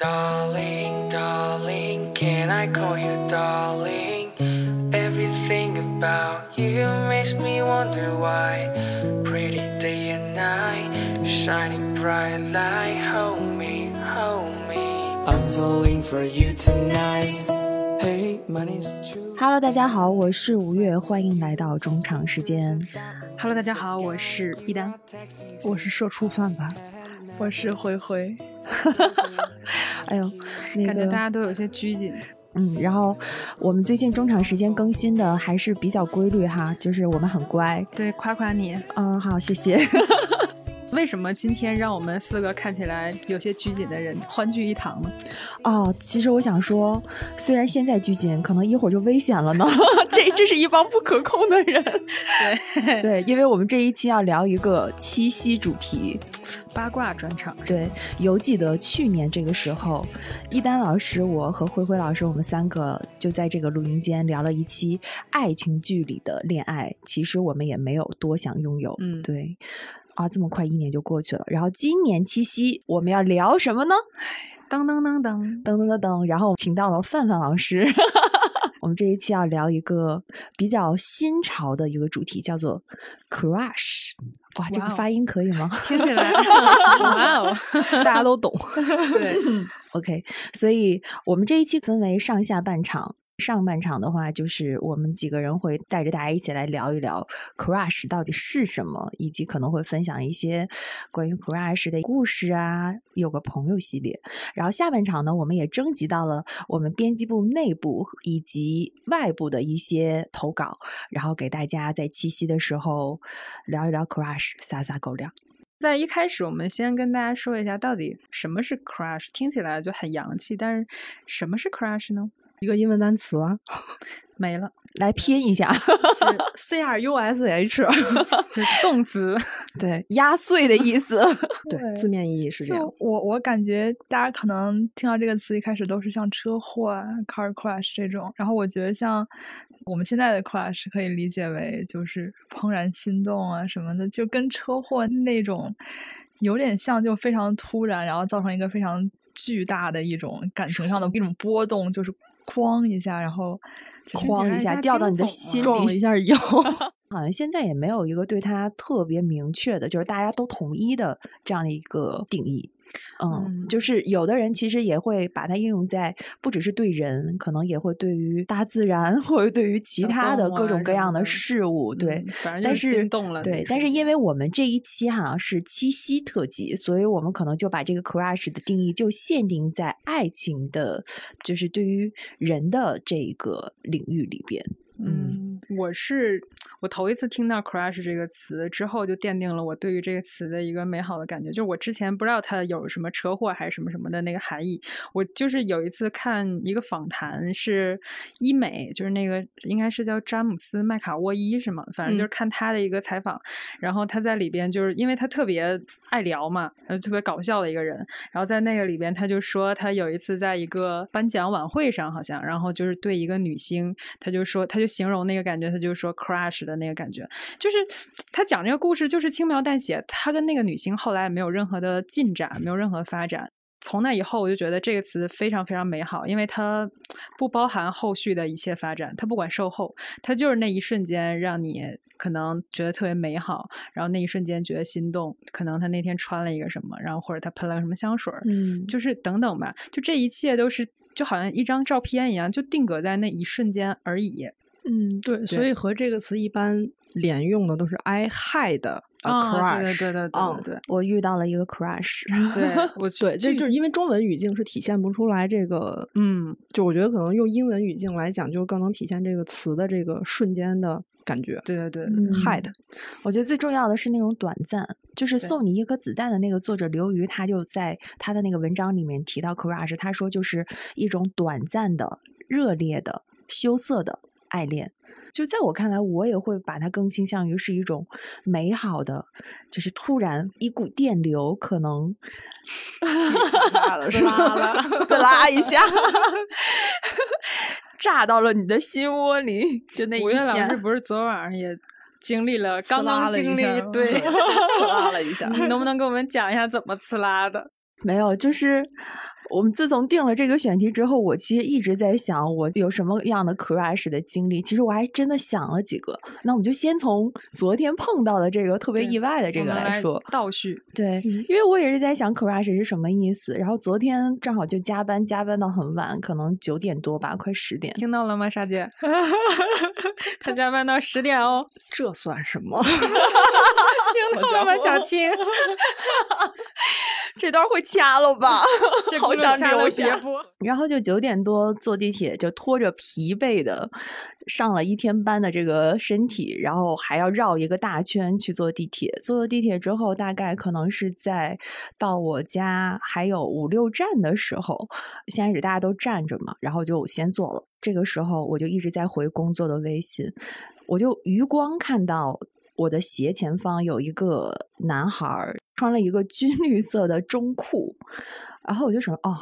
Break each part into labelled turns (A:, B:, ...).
A: Darling, darling, can I call you darling? Everything about you makes me wonder why. Pretty day and night, shining bright light. Hold me, hold me. I'm falling for you tonight. Hey, money's true.
B: Hello，大家好，我是吴越，欢迎来到中场时间。
C: Hello，大家好，我是一丹，
D: 我是社畜范范，我是灰灰。
B: 哎呦，那
C: 感觉大，家都有些拘谨。
B: 嗯，然后我们最近中场时间更新的还是比较规律哈，就是我们很乖。
C: 对，夸夸你。
B: 嗯，好，谢谢。
C: 为什么今天让我们四个看起来有些拘谨的人欢聚一堂呢？
B: 哦，其实我想说，虽然现在拘谨，可能一会儿就危险了呢。这这是一帮不可控的人。
C: 对，
B: 对，因为我们这一期要聊一个七夕主题。
C: 八卦专场。
B: 对，犹记得去年这个时候，一丹老师、我和灰灰老师，我们三个就在这个录音间聊了一期爱情剧里的恋爱。其实我们也没有多想拥有，
C: 嗯
B: 对。啊，这么快一年就过去了。然后今年七夕我们要聊什么呢？
C: 噔噔噔噔，
B: 噔噔噔噔，然后请到了范范老师。我们这一期要聊一个比较新潮的一个主题，叫做 crush。哇，这个发音可以吗？
C: 听起来哇哦，
D: 大家都懂。
C: 对
B: ，OK，所以我们这一期分为上下半场。上半场的话，就是我们几个人会带着大家一起来聊一聊 crush 到底是什么，以及可能会分享一些关于 crush 的故事啊，有个朋友系列。然后下半场呢，我们也征集到了我们编辑部内部以及外部的一些投稿，然后给大家在七夕的时候聊一聊 crush，撒撒狗粮。
C: 在一开始，我们先跟大家说一下，到底什么是 crush？听起来就很洋气，但是什么是 crush 呢？
D: 一个英文单词啊，
C: 没了，
B: 来拼一下，
D: 是 C R U S H，
C: 是动词。
B: 对，压碎的意思。
D: 对，字面意义是这样
E: 就。我我感觉大家可能听到这个词一开始都是像车祸啊、car crash 这种，然后我觉得像我们现在的 crash 可以理解为就是怦然心动啊什么的，就跟车祸那种有点像，就非常突然，然后造成一个非常巨大的一种感情上的一种波动，就是哐一下，然后
B: 哐一下掉到你的心
C: 里
D: 撞了一下腰，
B: 好像现在也没有一个对它特别明确的，就是大家都统一的这样的一个定义。嗯，
C: 嗯
B: 就是有的人其实也会把它应用在不只是对人，可能也会对于大自然 或者对于其他的各种各样的事物。对
C: 嗯，反正就是
B: 但是
C: 心动了
B: 对但是因为我们这一期哈是七夕特辑，所以我们可能就把这个 crush 的定义就限定在爱情的，就是对于人的这个领域里边。
C: 嗯，我是我头一次听到 crush 这个词之后，就奠定了我对于这个词的一个美好的感觉。就是我之前不知道它有什么车祸还是什么什么的那个含义。我就是有一次看一个访谈，是医美，就是那个应该是叫詹姆斯麦卡沃伊是吗？反正就是
D: 嗯
C: 看他的一个采访，然后他在里边就是因为他特别爱聊嘛，呃，特别搞笑的一个人。然后在那个里边，他就说他有一次在一个颁奖晚会上，好像，然后就是对一个女星，他就说，他就形容那个感觉，他就说 crush 的那个感觉，就是他讲这个故事就是轻描淡写，他跟那个女星后来也没有任何的进展，没有任何发展。从那以后，我就觉得这个词非常非常美好，因为它不包含后续的一切发展，它不管售后，它就是那一瞬间让你可能觉得特别美好，然后那一瞬间觉得心动，可能他那天穿了一个什么，然后或者他喷了个什么香水，
B: 嗯
C: 就是等等吧，就这一切都是就好像一张照片一样，就定格在那一瞬间而已。
D: 嗯，对，所以和这个词一般连用的都是 I had a
C: 啊，对
D: crush，
C: 对对对对
D: 嗯
C: 对。对
B: 我遇到了一个 crush，
C: 对，我。
D: 对，这
C: 具
D: 就是因为中文语境是体现不出来这个，
C: 嗯，
D: 就我觉得可能用英文语境来讲，就更能体现这个词的这个瞬间的感觉。
C: 对对对，
B: 嗯
D: had
B: 我觉得最重要的是那种短暂，就是送你一颗子弹的那个作者刘瑜，他就在他的那个文章里面提到 crush，他说就是一种短暂的、热烈的、羞涩的爱恋。就在我看来，我也会把它更倾向于是一种美好的，就是突然一股电流，可能
D: 拉了是吧？
B: 啦啦滋啦一下，炸到了你的心窝里，就那一
C: 五月老
B: 下
C: 师不是昨晚上也经历了，刚刚经历对，
D: 呲啦了一下。
C: 你能不能给我们讲一下怎么呲啦的？
B: 没有，就是我们自从定了这个选题之后，我其实一直在想我有什么样的 crush 的经历。其实我还真的想了几个。那我们就先从昨天碰到的这个特别意外的这个来说。
C: 倒叙。
B: 对，因为我也是在想 crush 是什么意思。然后昨天正好就加班，加班到很晚，可能九点多吧，快十点。
C: 听到了吗，莎姐？他加班到十点哦，
D: 这算什么？
C: 听到了吗，小青？
B: 这段会掐了吧？
C: 这
B: 好想
C: 轱辘掐了
B: 留下。然后就九点多坐地铁，就拖着疲惫的上了一天班的这个身体，然后还要绕一个大圈去坐地铁。坐了地铁之后，大概可能是在到我家还有五六站的时候，先开始大家都站着嘛，然后就先坐了。这个时候我就一直在回工作的微信，我就余光看到我的斜前方有一个男孩穿了一个军绿色的中裤，然后我就说哦。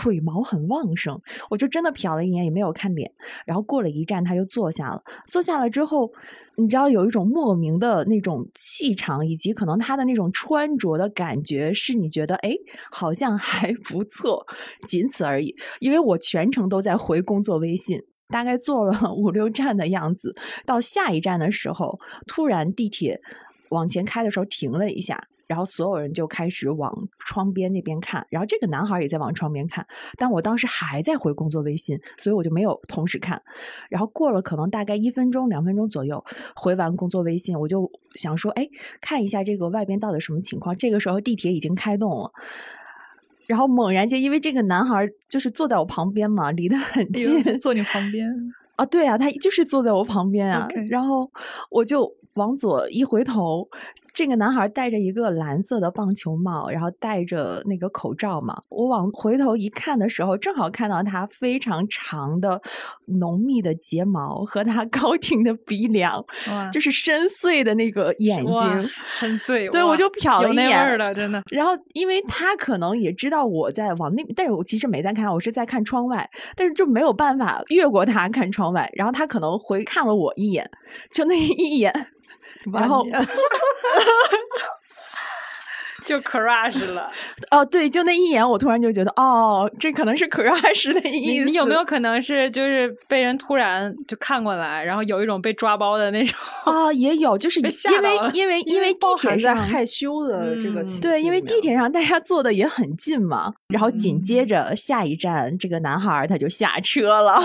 B: 腿毛很旺盛，我就真的瞟了一眼，也没有看脸。然后过了一站，他就坐下了。坐下了之后，你知道有一种莫名的那种气场，以及可能他的那种穿着的感觉，是你觉得哎，好像还不错，仅此而已。因为我全程都在回工作微信，大概坐了 五六站的样子。到下一站的时候，突然地铁往前开的时候停了一下。然后所有人就开始往窗边那边看，然后这个男孩也在往窗边看，但我当时还在回工作微信，所以我就没有同时看。然后过了可能大概一分钟、两分钟左右，回完工作微信，我就想说，哎，看一下这个外边到底什么情况。这个时候地铁已经开动了。然后猛然间，因为这个男孩就是坐在我旁边嘛，离得很
E: 哎
B: 近，
E: 呦坐你旁边，
B: 啊，对啊，他就是坐在我旁边啊然后我就往左一回头，这个男孩戴着一个蓝色的棒球帽，然后戴着那个口罩嘛。我往回头一看的时候，正好看到他非常长的、浓密的睫毛和他 高挺的鼻梁，就是深邃的那个眼睛。
C: 深邃。
B: 对，我就瞟了一眼
C: 了，真的。
B: 然后，因为他可能也知道我在往那，但是我其实没在看，我是在看窗外，但是就没有办法越过他看窗外。然后他可能回看了我一眼，就那一眼，然后
C: 就 crush 了。
B: 哦，对，就那一眼，我突然就觉得，哦，这可能是 crush 的意思。
C: 你你有没有可能是就是被人突然就看过来，然后有一种被抓包的那种？
B: 啊、也有，就是因为因 为因为地
D: 包
B: 铁上
D: 含在害羞的这个
B: 对，因为地铁上大家坐的也很近嘛，然后紧接着下一站，这个男孩儿他就下车了。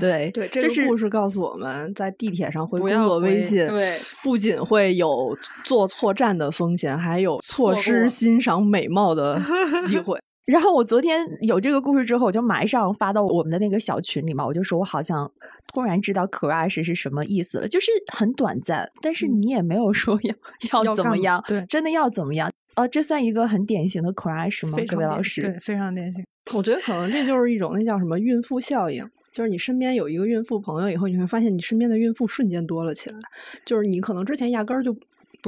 B: 对
D: 对这个故事告诉我们，在地铁上回工作微信，
C: 对，
D: 不仅会有坐错站的风险，还有错
C: 错
D: 失欣赏美貌的 机会。
B: 然后我昨天有这个故事之后，我就马上发到我们的那个小群里嘛，我就说我好像突然知道 crush 是什么意思了，就是很短暂，但是你也没有说要、要
C: 要
B: 怎么样，
C: 对
B: 真的要怎么样？呃，这算一个很典型的 crush 吗？各位老师？
C: 对，非常典型。
D: 我觉得可能这就是一种那叫什么孕妇效应，就是你身边有一个孕妇朋友以后，你会发现你身边的孕妇瞬间多了起来。就是你可能之前压根儿就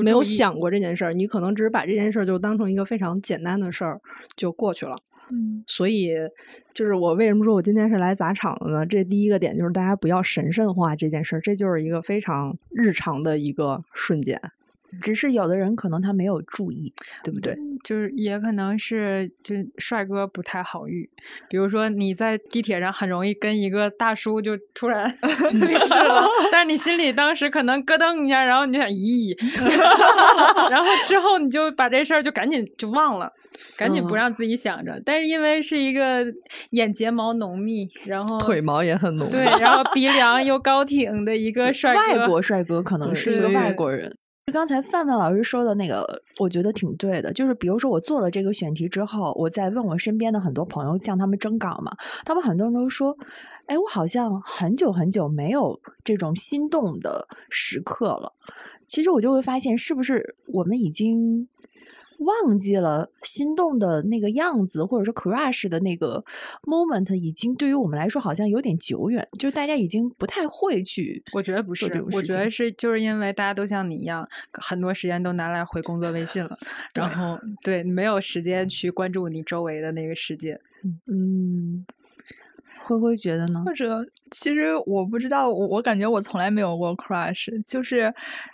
D: 没有想过这件事儿，你可能只是把这件事儿就当成一个非常简单的事儿就过去了。
E: 嗯，
D: 所以，就是我为什么说我今天是来砸场子呢？这第一个点就是大家不要神圣化这件事儿，这就是一个非常日常的一个瞬间。
B: 只是有的人可能他没有注意，对不对？
C: 就是也可能是就帅哥不太好遇，比如说你在地铁上很容易跟一个大叔就突然 对视了，但是你心里当时可能咯噔一下，然后你就想咦，然后之后你就把这事儿就赶紧就忘了。赶紧不
D: 嗯
C: 让自己想着，但是因为是一个眼睫毛浓密，然后
D: 腿毛也很浓，
C: 对，然后鼻 梁又高挺的一个帅哥，
B: 外国帅哥可能是一个外国人。刚才范范老师说的那个，我觉得挺对的。就是比如说，我做了这个选题之后，我在问我身边的很多朋友，向他们征稿嘛，他们很多人都说：“哎，我好像很久很久没有这种心动的时刻了。”其实我就会发现，是不是我们已经忘记了心动的那个样子，或者说 crush 的那个 moment，已经对于我们来说好像有点久远，就是大家已经不太会去。
C: 我觉得不是我觉得是就是因为大家都像你一样，很多时间都拿来回工作微信了，然后对没有时间去关注你周围的那个世界。
B: 嗯，灰灰觉得呢？
E: 或者，其实我不知道，我我感觉我从来没有过 crush，就是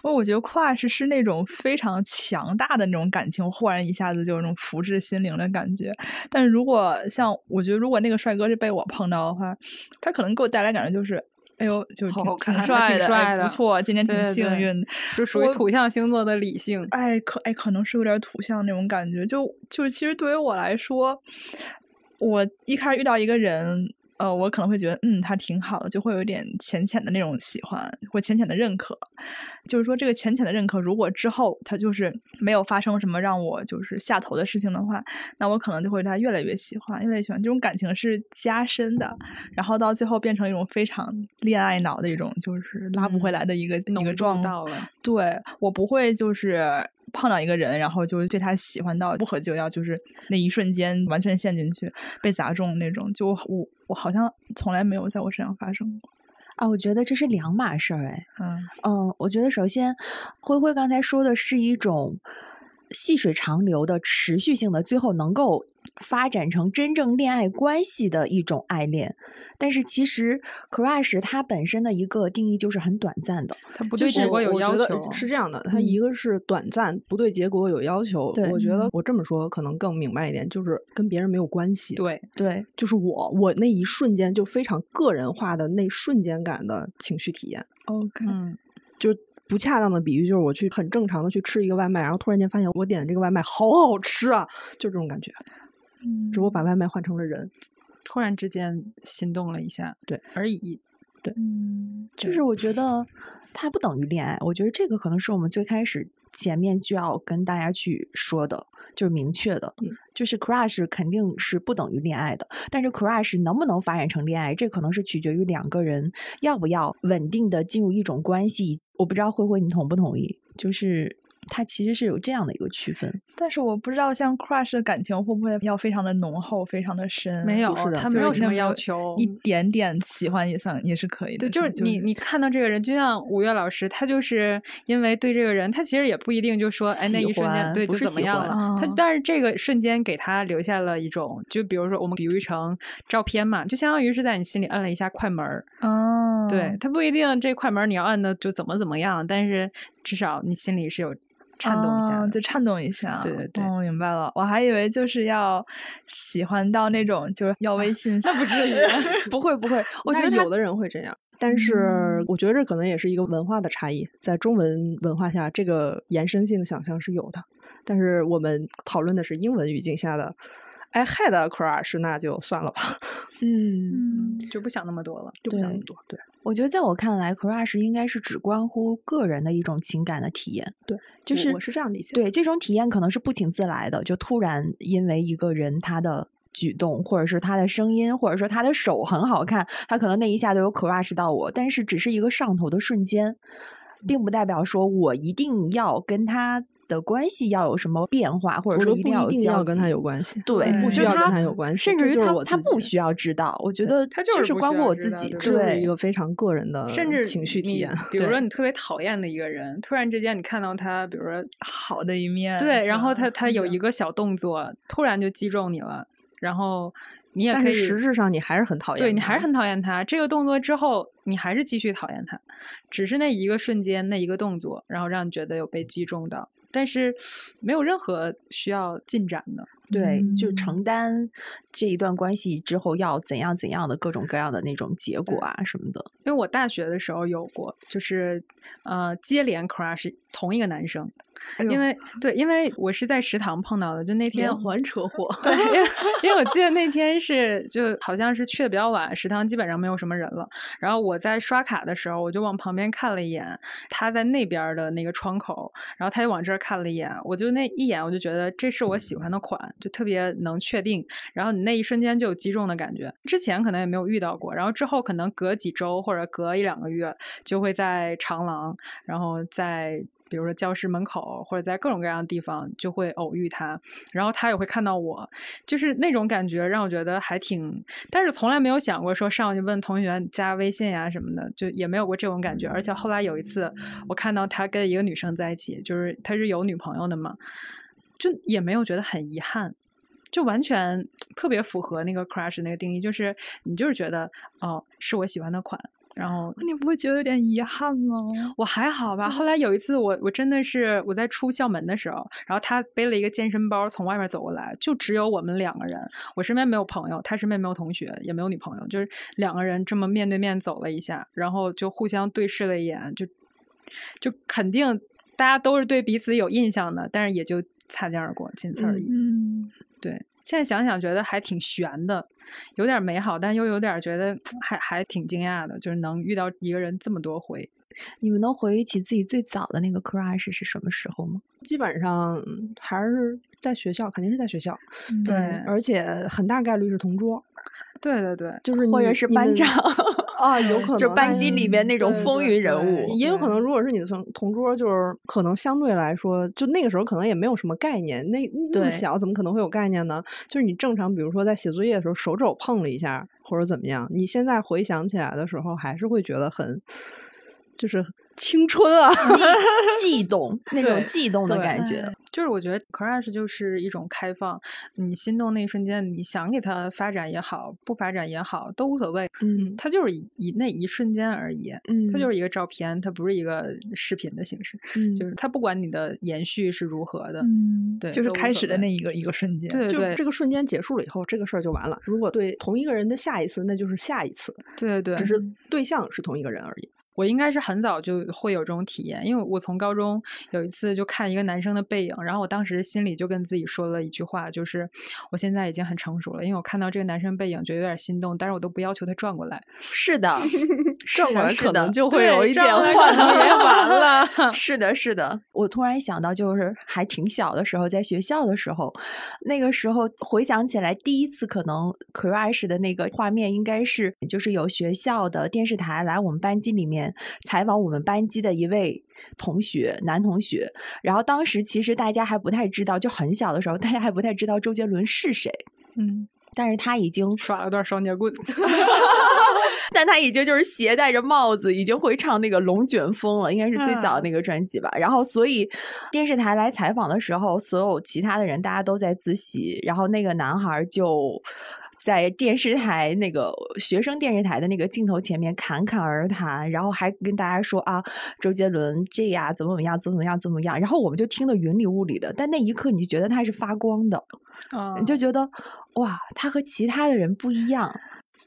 E: 因为我觉得 crush 是那种非常强大的那种感情，忽然一下子就有那种福至心灵的感觉。但是如果像我觉得，如果那个帅哥是被我碰到的话，他可能给我带来感觉就是。哎呦，就是挺帅的，
C: 挺帅的
E: 哎不错，今天挺幸运的，
C: 就属于土象星座的理性。
E: 哎，可哎，可能是有点土象那种感觉。就就是，其实对于我来说，我一开始遇到一个人，呃，我可能会觉得，嗯，他挺好的，就会有一点浅浅的那种喜欢或浅浅的认可。就是说，这个浅浅的认可，如果之后他就是没有发生什么让我就是下头的事情的话，那我可能就会对他越来越喜欢，越来越喜欢。这种感情是加深的，然后到最后变成一种非常恋爱脑的一种，就是拉不回来的一个、一个状
C: 态了
E: 对我不会就是碰到一个人，然后就对他喜欢到不可救药，就是那一瞬间完全陷进去，被砸中那种。就我我好像从来没有在我身上发生过。
B: 啊，我觉得这是两码事儿，哎，
E: 嗯
B: 嗯，我觉得首先，灰灰刚才说的是一种细水长流的、持续性的，最后能够发展成真正恋爱关系的一种爱恋。但是其实 crush 它本身的一个定义就是很短暂的，
C: 它不对结果有要求，
D: 是这样的，它
B: 嗯
D: 一个是短暂，不对结果有要求。我觉得
E: 嗯
D: 我这么说可能更明白一点，就是跟别人没有关系。，
C: 对，
B: 对，
D: 就是我我那一瞬间就非常个人化的那瞬间感的情绪体验。
E: ，OK，
C: 嗯，
D: 就不恰当的比喻，就是我去很正常的去吃一个外卖，然后突然间发现我点的这个外卖好好吃啊，就这种感觉。
E: 嗯
D: 只不过把外卖换成了人。
C: 突然之间心动了一下，
D: 对
C: 而已。
E: 对嗯
B: 就是我觉得它不等于恋爱，我觉得这个可能是我们最开始前面就要跟大家去说的，就是明确的，
D: 嗯
B: 就是 crush 肯定是不等于恋爱的，但是 crush 能不能发展成恋爱，这可能是取决于两个人要不要稳定的进入一种关系。我不知道慧慧你同不同意？就是它其实是有这样的一个区分。
E: 但是我不知道像 crush 的感情会不会要非常的浓厚，非常的深？
C: 没有
D: 是的
C: 他没有什么要求，
E: 一点点喜欢也算也是可以的。
C: 对，就是你你看到这个人，就像五月老师，他就是因为对这个人，他其实也不一定就说，哎，那一瞬间对就
B: 是
C: 怎么样了。
B: 欢
C: 他
E: 哦
C: 但是这个瞬间给他留下了一种，就比如说我们比喻成照片嘛，就相当于是在你心里按了一下快门儿。
E: 哦，
C: 对，他不一定这快门儿你要按的就怎么怎么样，但是至少你心里是有颤动一下。
E: 哦就颤动一下。
C: 对对对
E: 哦，明白了。我还以为就是要喜欢到那种就是要微信，那不至于。
B: 不会不会，我觉得
D: 有的人会这样，但是
E: 嗯
D: 我觉得这可能也是一个文化的差异，在中文文化下，这个延伸性的想象是有的，但是我们讨论的是英文语境下的 I had a crush，那就算了吧，
B: 嗯。
C: 就不想那么多了。
D: 就不想那么多。对
B: 我觉得在我看来，crush 应该是只关乎个人的一种情感的体验。
D: 对，
B: 就是
D: 我我是这样理解。
B: 对这种体验可能是不请自来的，就突然因为一个人他的举动，或者是他的声音，或者说他的手很好看，他可能那一下都有 crush 到我，但是只是一个上头的瞬间，并不代表说我一定要跟他的关系要有什么变化，或者说定要
D: 一定要跟他有关系，
B: 对，
E: 对
D: 不需要跟
B: 他
D: 他有关系，
B: 甚至于他他不需要知道。我觉得
C: 他就是
B: 是关乎我自己，
D: 这就是
B: 对
D: 一个非常个人的
C: 甚至
D: 情绪体验。
C: 比如说你特别讨厌的一个人，突然之间你看到他，比如说
E: 好的一面。
C: 对，然后他他有一
E: 个
C: 个小动作，突然就击中你了，然后你也可以
D: 实质上你还是很讨厌，
C: 对你还是很讨厌他。这个动作之后，你还是继续讨厌他，只是那一个瞬间那一个动作，然后让你觉得有被击中到，但是没有任何需要进展的。
B: 对，就
E: 嗯
B: 承担这一段关系之后要怎样怎样的各种各样的那种结果啊什么的。
C: 因为我大学的时候有过，就是呃接连 crush 同一个男生，因为对，因为我是在食堂碰到的，就那天
D: 连环 车祸。
C: 对，因为 因为我记得那天是就好像是去的比较晚，食堂基本上没有什么人了。然后我在刷卡的时候，我就往旁边看了一眼，他在那边儿的那个窗口，然后他就往这儿看了一眼，我就那一眼我就觉得这是我喜欢的款，就特别能确定。然后你那一瞬间就有击中的感觉，之前可能也没有遇到过，然后之后可能隔几周或者隔一两个月就会在长廊，然后在。比如说教室门口，或者在各种各样的地方，就会偶遇他，然后他也会看到我，就是那种感觉让我觉得还挺，但是从来没有想过说上去问同学加微信呀、什么的，就也没有过这种感觉。而且后来有一次，我看到他跟一个女生在一起，就是他是有女朋友的嘛，就也没有觉得很遗憾。就完全特别符合那个 crush 那个定义，就是你就是觉得哦是我喜欢的款，然后
E: 你不会觉得有点遗憾吗？
C: 我还好吧。后来有一次我我真的是我在出校门的时候，然后他背了一个健身包从外面走过来，就只有我们两个人，我身边没有朋友，他身边没有同学，也没有女朋友，就是两个人这么面对面走了一下，然后就互相对视了一眼，就就肯定大家都是对彼此有印象的，但是也就擦肩而过，仅此而已。
E: 嗯，
C: 对，现在想想觉得还挺悬的，有点美好，但又有点觉得还还挺惊讶的，就是能遇到一个人这么多回。
B: 你们能回忆起自己最早的那个 crush 是什么时候吗？
D: 基本上还是在学校，肯定是在学校，
E: 嗯
C: 对
D: 而且很大概率是同桌，
C: 对对对，
D: 就是
B: 或者是班长
D: 啊，有可能
B: 就班级里面那种风云人物
D: 也有可能，如果是你的同同桌，就是可能相对来说，就那个时候可能也没有什么概念，那那么小怎么可能会有概念呢？就是你正常，比如说在写作业的时候手肘碰了一下，或者怎么样，你现在回想起来的时候，还是会觉得很，就是青春啊，
B: 悸动 那种悸动的感觉。
C: 就是我觉得 crush 就是一种开放，你心动那一瞬间，你想给它发展也好，不发展也好，都无所谓。
B: 嗯
C: 它就是一一那一瞬间而已，
B: 嗯
C: 它就是一个照片，它不是一个视频的形式，
B: 嗯
C: 就是它不管你的延续是如何的，
E: 嗯，
C: 对
E: 就是开始的那一个一个瞬间，
C: 对对
D: 就这个瞬间结束了以后，这个事儿就完了。如果对同一个人的下一次，那就是下一次，
C: 对对对，
D: 只是对象是同一个人而已。
C: 我应该是很早就会有这种体验，因为我从高中有一次就看一个男生的背影，然后我当时心里就跟自己说了一句话，就是我现在已经很成熟了，因为我看到这个男生背影就有点心动，但是我都不要求他转过来，
B: 是的，
D: 转过来可能就会有一点
C: 转过来
D: 换
C: 可能也完了。
B: 是的，是的。我突然想到，就是还挺小的时候，在学校的时候，那个时候回想起来，第一次可能 crush 的那个画面，应该是就是有学校的电视台来我们班级里面采访我们班级的一位。同学，男同学，然后当时其实大家还不太知道，就很小的时候，大家还不太知道周杰伦是谁，
E: 嗯，
B: 但是他已经
C: 耍了段双截棍
B: 但他已经就是携带着帽子，已经会唱那个《龙卷风》了，应该是最早的那个专辑吧。然后，所以电视台来采访的时候，所有其他的人大家都在自习，然后那个男孩儿就。在电视台那个学生电视台的那个镜头前面侃侃而谈，然后还跟大家说啊，周杰伦这样怎么怎么样，怎么怎么样，怎么样，然后我们就听得云里雾里的。但那一刻，你就觉得他是发光的，
C: 啊
B: 你就觉得哇，他和其他的人不一样。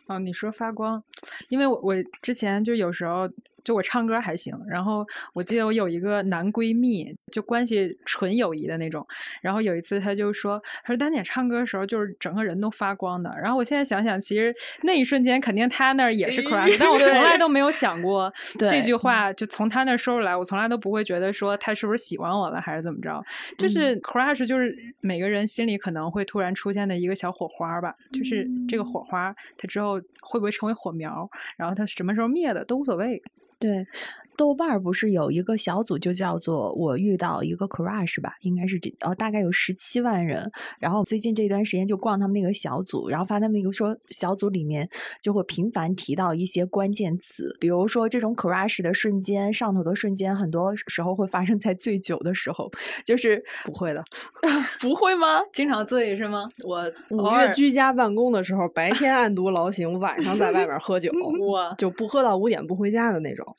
C: 哦，你说发光，因为我我之前就有时候就我唱歌还行，然后我记得我有一个男闺蜜，就关系纯友谊的那种，然后有一次他就说，他说丹姐唱歌的时候就是整个人都发光的，然后我现在想想，其实那一瞬间肯定他那儿也是 crush，但我从来都没有想过这句话，就从他那儿说出来，我从来都不会觉得说他是不是喜欢我了还是怎么着，就是 crush 就是每个人心里可能会突然出现的一个小火花吧，就是这个火花它之后会不会成为火苗，然后它什么时候灭的都无所谓。
B: 对，豆瓣儿不是有一个小组，就叫做“我遇到一个 crush” 吧，应该是这呃，大概有十七万人。然后最近这段时间就逛他们那个小组，然后发他们那个说小组里面就会频繁提到一些关键词，比如说这种 crush 的瞬间、上头的瞬间，很多时候会发生在醉酒的时候，就是
D: 不会的，
B: 不会吗？
C: 经常醉是吗？
D: 我五月居家办公的时候，白天暗度劳形，晚上在外面喝酒，
C: 哇，
D: 就不喝到五点不回家的那种。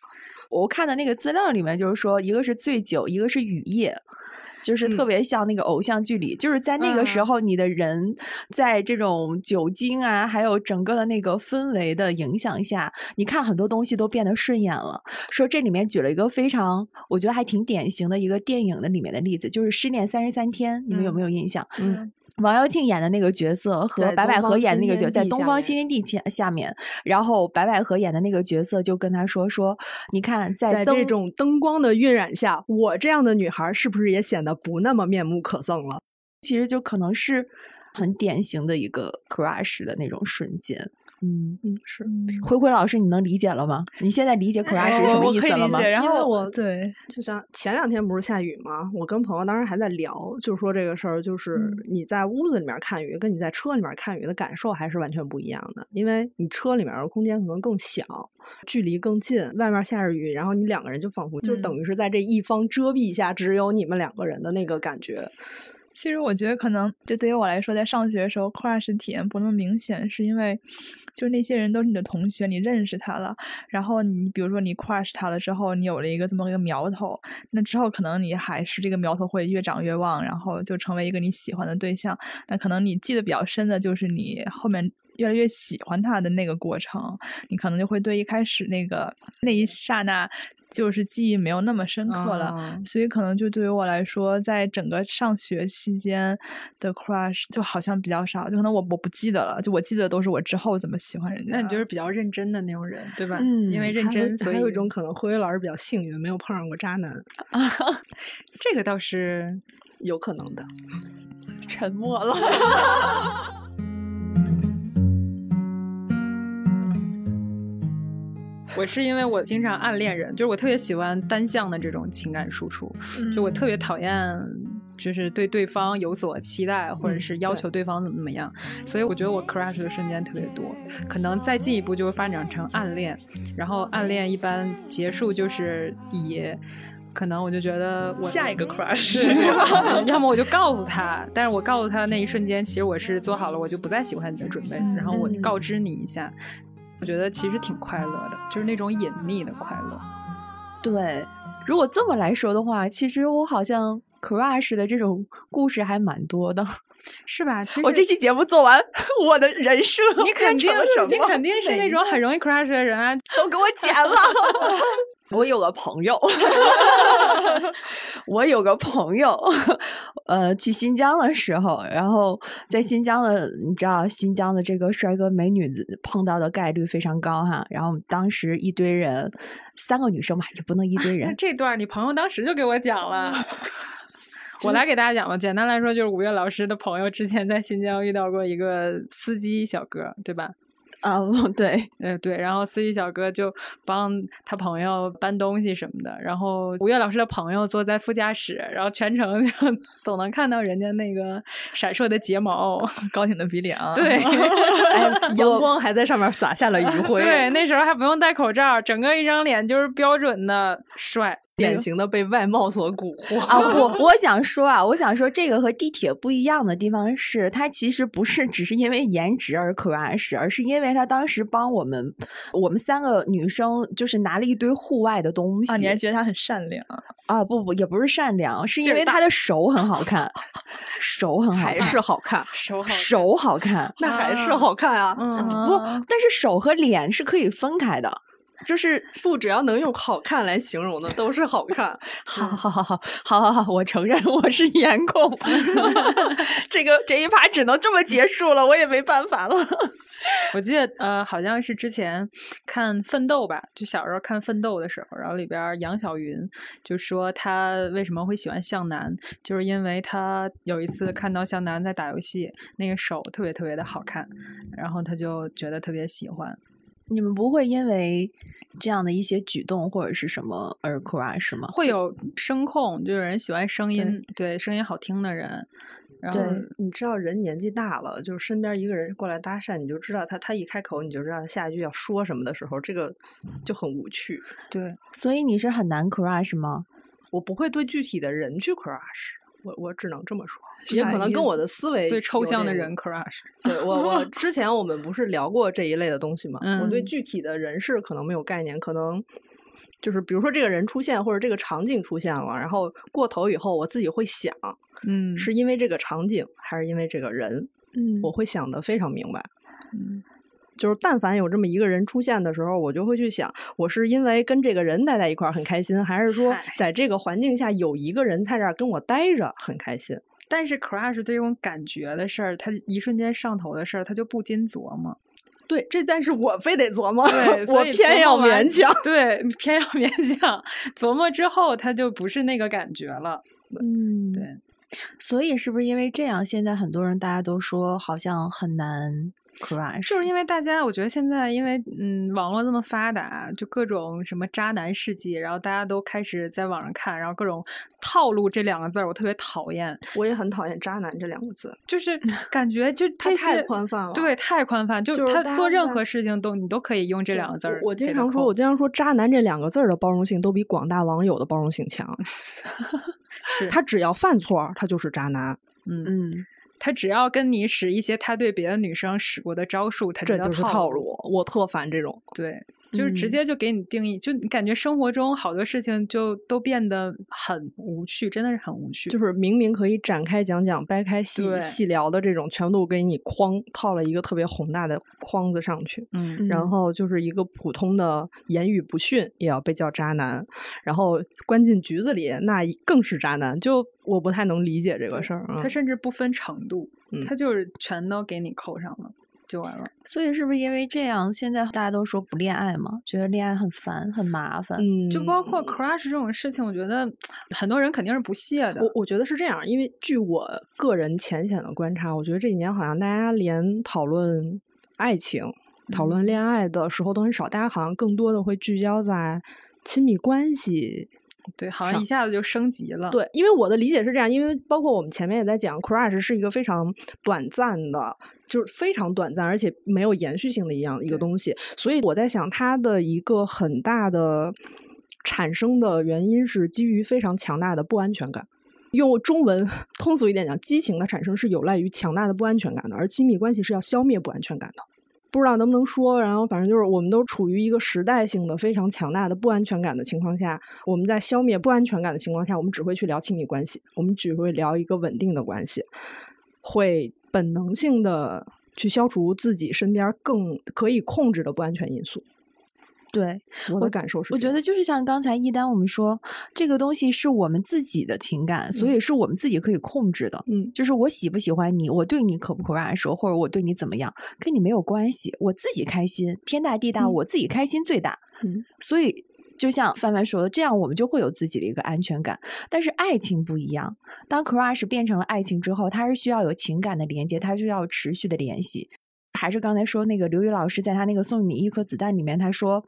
B: 我看的那个资料里面就是说，一个是醉酒，一个是雨夜。就是特
D: 嗯
B: 别像那个偶像剧里，就是在那个时
C: 嗯
B: 候，你的人在这种酒精啊，还有整个的那个氛围的影响下，你看很多东西都变得顺眼了。说这里面举了一个非常，我觉得还挺典型的一个电影的里面的例子，就是《失恋三十三天》，你们有没有印象？
D: 嗯，
B: 王耀庆演的那个角色和白百合
D: 东方新
B: 演的那个角色，在东方新天地前下面，然后白百合演的那个角色就跟他说说，你看在
D: 在这种灯光的晕染下，我这样的女孩是不是也显得不那么面目可憎了？
B: 其实就可能是很典型的一个 crush 的那种瞬间。嗯，
D: 嗯，是。
B: 灰灰老师，你能理解了吗？你现在理解 crush 是什么意思了吗？
C: 然后
D: 因为我
E: 对，
D: 就像前两天不是下雨吗？我跟朋友当时还在聊，就说这个事儿，就是
E: 嗯
D: 你在屋子里面看雨，跟你在车里面看雨的感受还是完全不一样的。因为你车里面的空间可能更小，距离更近，外面下着雨，然后你两个人就仿佛就等
C: 嗯
D: 于是在这一方遮蔽下，只有你们两个人的那个感觉。
E: 其实我觉得可能就对于我来说，在上学的时候，crush 体验不那么明显，是因为就那些人都是你的同学，你认识他了，然后你比如说你 crush 他了之后，你有了一个这么一个苗头，那之后可能你还是这个苗头会越长越旺，然后就成为一个你喜欢的对象。那可能你记得比较深的就是你后面。越来越喜欢他的那个过程，你可能就会对一开始那个那一刹那就是记忆没有那么深刻了，
C: 哦
E: 所以可能就对于我来说，在整个上学期间的 crush 就好像比较少，就可能我我不记得了，就我记得都是我之后怎么喜欢人家。
C: 那你就是比较认真的那种人，对吧？
B: 嗯
C: 因为认真，所以
D: 有还有一种可能，辉辉老师比较幸运，没有碰上过渣男，
C: 这个倒是
D: 有可能的。
B: 沉默了。
C: 我是因为我经常暗恋人，就是我特别喜欢单向的这种情感输出，就我特别讨厌。就是对对方有所期待，或者
D: 嗯
C: 是要求对方怎么怎么样，所以我觉得我 crush 的瞬间特别多，可能再进一步就会发展成暗恋，然后暗恋一般结束就是以，可能我就觉得我
E: 下一个 crush
C: 要么我就告诉他，但是我告诉他的那一瞬间，其实我是做好了我就不再喜欢你的准备，然后我
B: 嗯。
C: 告知你一下，我觉得其实挺快乐的，就是那种隐秘的快乐。
B: 对，如果这么来说的话，其实我好像 crush 的这种故事还蛮多的。
C: 是吧？其实
B: 我这期节目做完，我的人设
C: 你肯定？你肯定是那种很容易 crush 的人啊。
B: 都给我剪了。我有个朋友，我有个朋友，呃，去新疆的时候，然后在新疆的，你知道新疆的这个帅哥美女碰到的概率非常高哈。然后当时一堆人，三个女生吧，也不能一堆人，
C: 这段你朋友当时就给我讲了。我来给大家讲吧，简单来说就是五月老师的朋友之前在新疆遇到过一个司机小哥，对吧？
B: 啊、对，
C: 呃，对，然后司机小哥就帮他朋友搬东西什么的，然后吴越老师的朋友坐在副驾驶，然后全程就 总能看到人家那个闪烁的睫毛，
E: 高挺的鼻梁，
C: 对。
D: 哎，阳光还在上面洒下了余晖，
C: 对，那时候还不用戴口罩，整个一张脸就是标准的帅，
D: 典型的被外貌所蛊惑
B: 啊，不，我想说啊，我想说这个和地铁不一样的地方是，他其实不是只是因为颜值而 crush，而是因为他当时帮我们我们三个女生就是拿了一堆户外的东西
E: 啊，你还觉得他很善良？
B: 啊不不也不是善良，是因为他的手很好看，手很好
D: 还，是好看，
C: 手好
B: 手好看，
D: 那还是好看啊。
C: 嗯，
B: 不，但是手和脸是可以分开的。就是
D: 不只要能用好看来形容的，都是好看。
B: 好好好好好好好，我承认我是颜控，这个这一趴只能这么结束了，我也没办法了。
C: 我记得呃，好像是之前看《奋斗》吧，就小时候看《奋斗》的时候，然后里边儿杨晓云就说他为什么会喜欢向南，就是因为他有一次看到向南在打游戏，那个手特别特别的好看，然后他就觉得特别喜欢。
B: 你们不会因为这样的一些举动或者是什么而 crush 吗？
C: 会有声控，就有人喜欢声音，对声音好听的人。然后
B: 对
D: 你知道人年纪大了，就是身边一个人过来搭讪，你就知道他他一开口你就知道他下一句要说什么的时候，这个就很无趣。
C: 对，
B: 所以你是很难 crush 吗？
D: 我不会对具体的人去 crush，我我只能这么说，也可能跟我的思维
C: 对抽象的人 crush。
D: 对我，我之前我们不是聊过这一类的东西吗？我对
C: 嗯
D: 具体的人事可能没有概念，可能就是比如说这个人出现或者这个场景出现了，然后过头以后，我自己会想，
C: 嗯，
D: 是因为这个场景还是因为这个人，
B: 嗯
D: 我会想得非常明白。
C: 嗯
D: 就是但凡有这么一个人出现的时候，我就会去想，我是因为跟这个人待在一块儿很开心，还是说在这个环境下有一个人在这儿跟我待着很开心？
C: 但是 crush 这种感觉的事儿，他一瞬间上头的事儿，他就不禁琢磨。
D: 对，这但是我非得琢磨，
C: 对，
D: 我偏要勉强。
C: 对，偏要勉强。琢磨之后，他就不是那个感觉了。
B: 嗯，
C: 对。
B: 所以是不是因为这样，现在很多人大家都说好像很难 crush？
C: 就是因为大家，我觉得现在因为嗯网络这么发达，就各种什么渣男事迹，然后大家都开始在网上看，然后各种套路这两个字儿，我特别讨厌，
D: 我也很讨厌“渣男”这两个字，
C: 就是感觉就 这些
D: 宽泛了。
C: 对，太宽泛，就
D: 就是
C: 他做任何事情都你都可以用这两个字儿
D: 我我经常说，我经常说，“渣男”这两个字儿的包容性都比广大网友的包容性强。
C: 是
D: 他只要犯错儿，他就是渣男。
C: 嗯，
B: 嗯，
C: 他只要跟你使一些他对别的女生使过的招数，他
D: 就是套。
C: 路，
D: 我特烦这种。
C: 对，就是直
B: 嗯
C: 接就给你定义，就你感觉生活中好多事情就都变得很无趣，真的是很无趣。
D: 就是明明可以展开讲讲、掰开细细聊的这种，全都给你框套了一个特别宏大的框子上去。
C: 嗯，
D: 然后就是一个普通的言语不逊也要被叫渣男，然后关进局子里那更是渣男。就我不太能理解这个事儿啊。
C: 他甚至不分程度，
D: 嗯
C: 他就是全都给你扣上了，就完了。
B: 所以是不是因为这样，现在大家都说不恋爱嘛？觉得恋爱很烦，很麻烦。
D: 嗯，
C: 就包括 crush 这种事情，我觉得很多人肯定是不屑的。
D: 我我觉得是这样，因为据我个人浅显的观察，我觉得这几年好像大家连讨论爱情、讨论恋爱的时候都很少，大家好像更多的会聚焦在亲密关系
C: 对，好像一下子就升级了。，
D: 对，因为我的理解是这样，因为包括我们前面也在讲，crush 是一个非常短暂的，就是非常短暂而且没有延续性的一样一个东西，所以我在想，它的一个很大的产生的原因是基于非常强大的不安全感。用中文通俗一点讲，激情的产生是有赖于强大的不安全感的，而亲密关系是要消灭不安全感的。不知道能不能说，然后反正就是我们都处于一个时代性的非常强大的不安全感的情况下，我们在消灭不安全感的情况下，我们只会去聊亲密关系，我们只会聊一个稳定的关系，会本能性的去消除自己身边更可以控制的不安全因素。
B: 对，
D: 我的感受是
B: 我觉得就是像刚才一丹我们说，这个东西是我们自己的情感，所以是我们自己可以控制的。
D: 嗯，
B: 就是我喜不喜欢你，我对你可不可爱说，或者我对你怎么样，跟你没有关系，我自己开心，天大地大，
D: 嗯
B: 我自己开心最大。
D: 嗯，
B: 所以就像范范说的，这样我们就会有自己的一个安全感。但是爱情不一样，当 crush 变成了爱情之后，它是需要有情感的连接，它是要持续的联系。还是刚才说那个刘宇老师在他那个送你一颗子弹里面，他说。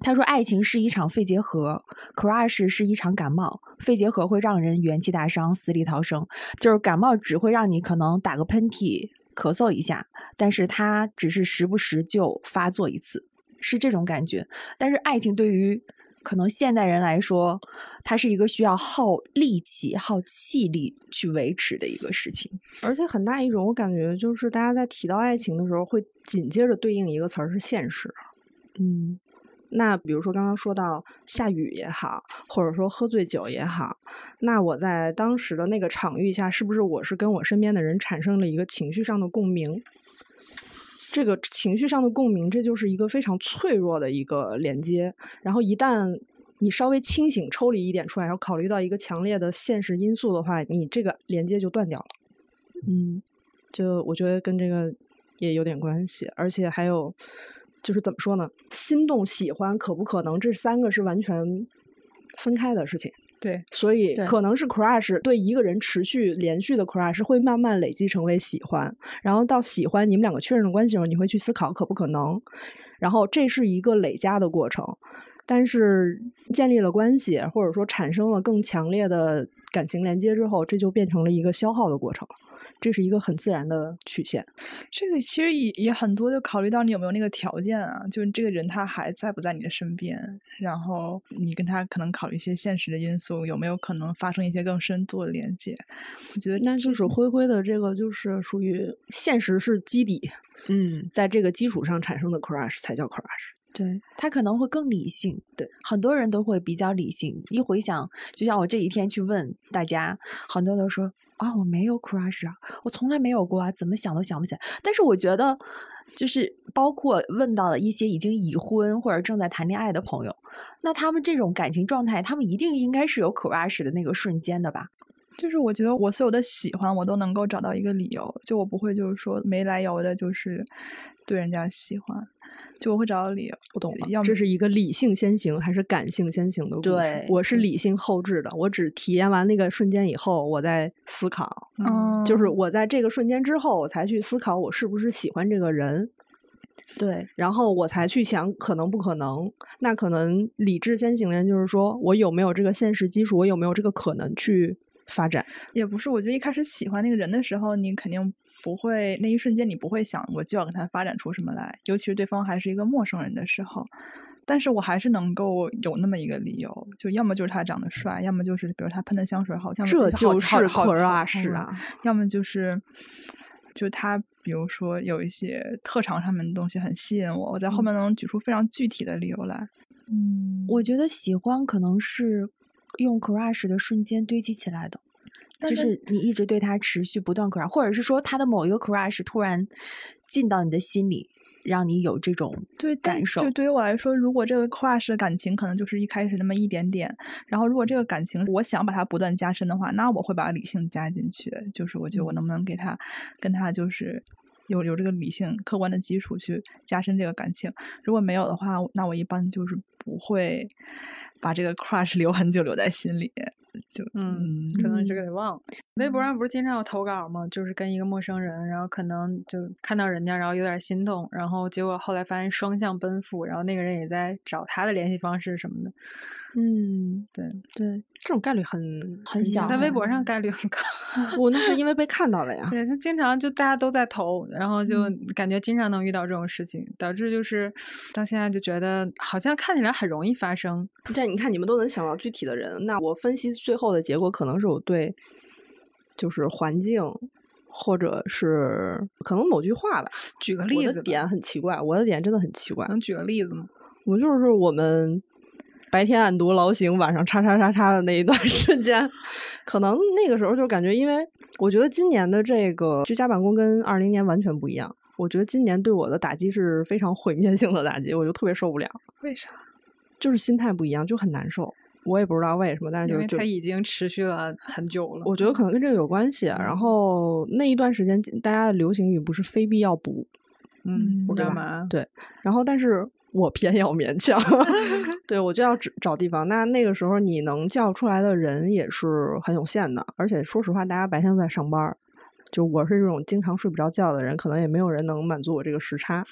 B: 他说：“爱情是一场肺结核，crush 是一场感冒。肺结核会让人元气大伤、死里逃生，就是感冒只会让你可能打个喷嚏、咳嗽一下，但是它只是时不时就发作一次，是这种感觉。但是爱情对于可能现代人来说，它是一个需要耗力气、耗气力去维持的一个事情。
D: 而且很大一种我感觉就是大家在提到爱情的时候，会紧接着对应一个词儿是现实。
B: 嗯，
D: 那比如说刚刚说到下雨也好，或者说喝醉酒也好，那我在当时的那个场域下，是不是我是跟我身边的人产生了一个情绪上的共鸣？这个情绪上的共鸣，这就是一个非常脆弱的一个连接。然后一旦你稍微清醒、抽离一点出来，然后考虑到一个强烈的现实因素的话，你这个连接就断掉了。
B: 嗯，
D: 就我觉得跟这个也有点关系，而且还有就是怎么说呢？心动、喜欢、可不可能，这三个是完全分开的事情。
C: 对，
D: 所以
B: 对
D: 可能是 crush 对一个人持续连续的 crush 会慢慢累积成为喜欢，然后到喜欢你们两个确认的关系的时候，你会去思考可不可能，然后这是一个累加的过程。但是建立了关系，或者说产生了更强烈的感情连接之后，这就变成了一个消耗的过程。这是一个很自然的曲线。
E: 这个其实也也很多，就考虑到你有没有那个条件啊，就是这个人他还在不在你的身边，然后你跟他可能考虑一些现实的因素，有没有可能发生一些更深度的连接？我觉得
D: 那就是灰灰的这个，就是属于现实是基底，
B: 嗯，
D: 在这个基础上产生的 crush 才叫 crush。
B: 对他可能会更理性，
D: 对，
B: 很多人都会比较理性。一回想，就像我这一天去问大家，很多都说啊，我没有 crush 啊，我从来没有过啊，怎么想都想不起来。但是我觉得，就是包括问到了一些已经已婚或者正在谈恋爱的朋友，那他们这种感情状态，他们一定应该是有 crush 的那个瞬间的吧？
E: 就是我觉得我所有的喜欢，我都能够找到一个理由，就我不会就是说没来由的，就是对人家喜欢，就我会找到理由。
D: 不懂了，
E: 要么
D: 这是一个理性先行还是感性先行的故事？
B: 对
D: 我是理性后置的，我只体验完那个瞬间以后，我在思考，
E: 嗯，
D: 就是我在这个瞬间之后，我才去思考我是不是喜欢这个人，
B: 对，
D: 然后我才去想可能不可能。那可能理智先行的人就是说我有没有这个现实基础，我有没有这个可能去发展？
E: 也不是，我觉得一开始喜欢那个人的时候，你肯定不会那一瞬间你不会想我就要跟他发展出什么来，尤其是对方还是一个陌生人的时候。但是我还是能够有那么一个理由，就要么就是他长得帅，要么就是比如他喷的香水好，要么
D: 这就是 crush 啊
E: 要么就是就他比如说有一些特长上面的东西很吸引我，我在后面能举出非常具体的理由来。嗯，
B: 我觉得喜欢可能是用 crush 的瞬间堆积起来的，就是是你一直对他持续不断 crush，或者是说他的某一个 crush 突然进到你的心里，让你有这种
E: 对
B: 感受
E: 就。对于我来说，如果这个 crush 的感情可能就是一开始那么一点点，然后如果这个感情我想把它不断加深的话，那我会把理性加进去，就是我觉得我能不能给他跟他就是。有有这个理性客观的基础去加深这个感情，如果没有的话，那我一般就是不会把这个 crush 留很久留在心里，就
C: 嗯，可能这个得忘了。微博上不是经常有投稿吗？就是跟一个陌生人，然后可能就看到人家，然后有点心动，然后结果后来发现双向奔赴，然后那个人也在找他的联系方式什么的。
B: 嗯，
C: 对
B: 对，
D: 这种概率很
B: 很小
C: 在微博上概率很高。
D: 我那是因为被看到了呀。
C: 对他经常就大家都在投，然后就
B: 嗯
C: 感觉经常能遇到这种事情，导致就是到现在就觉得好像看起来很容易发生。
D: 这你看你们都能想到具体的人，那我分析最后的结果可能是我对，就是环境，或者是可能某句话吧。
C: 举个例子我，
D: 的点很奇怪，我的点真的很奇怪。
C: 能举个例子吗？
D: 我就是我们白天暗读劳形，晚上叉叉叉叉的那一段时间，可能那个时候就感觉，因为我觉得今年的这个居家办公跟二零年完全不一样。我觉得今年对我的打击是非常毁灭性的打击，我就特别受不了，
E: 为啥？
D: 就是心态不一样，就很难受。我也不知道为什么，但是
C: 因为它已经持续了很久了。
D: 我觉得可能跟这个有关系。啊然后那一段时间，大家的流行语不是非必要补，
C: 嗯，
D: 我
C: 干嘛？
D: 对，然后但是我偏要勉强，对我就要找找地方。那那个时候你能叫出来的人也是很有限的，而且说实话，大家白天都在上班，就我是这种经常睡不着觉的人，可能也没有人能满足我这个时差。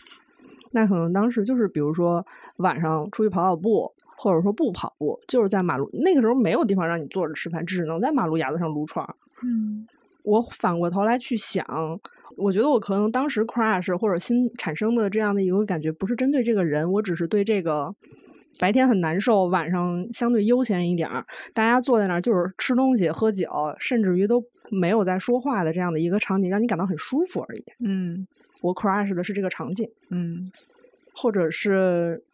D: 那可能当时就是比如说晚上出去跑跑步。或者说不跑步，就是在马路那个时候没有地方让你坐着吃饭，只能在马路牙子上撸串儿。
E: 嗯
D: 我反过头来去想，我觉得我可能当时 crush 或者新产生的这样的一个感觉，不是针对这个人，我只是对这个白天很难受，晚上相对悠闲一点儿，大家坐在那儿就是吃东西、喝酒，甚至于都没有在说话的这样的一个场景，让你感到很舒服而已。
C: 嗯
D: 我 crush 的是这个场景，
C: 嗯
D: 或者是。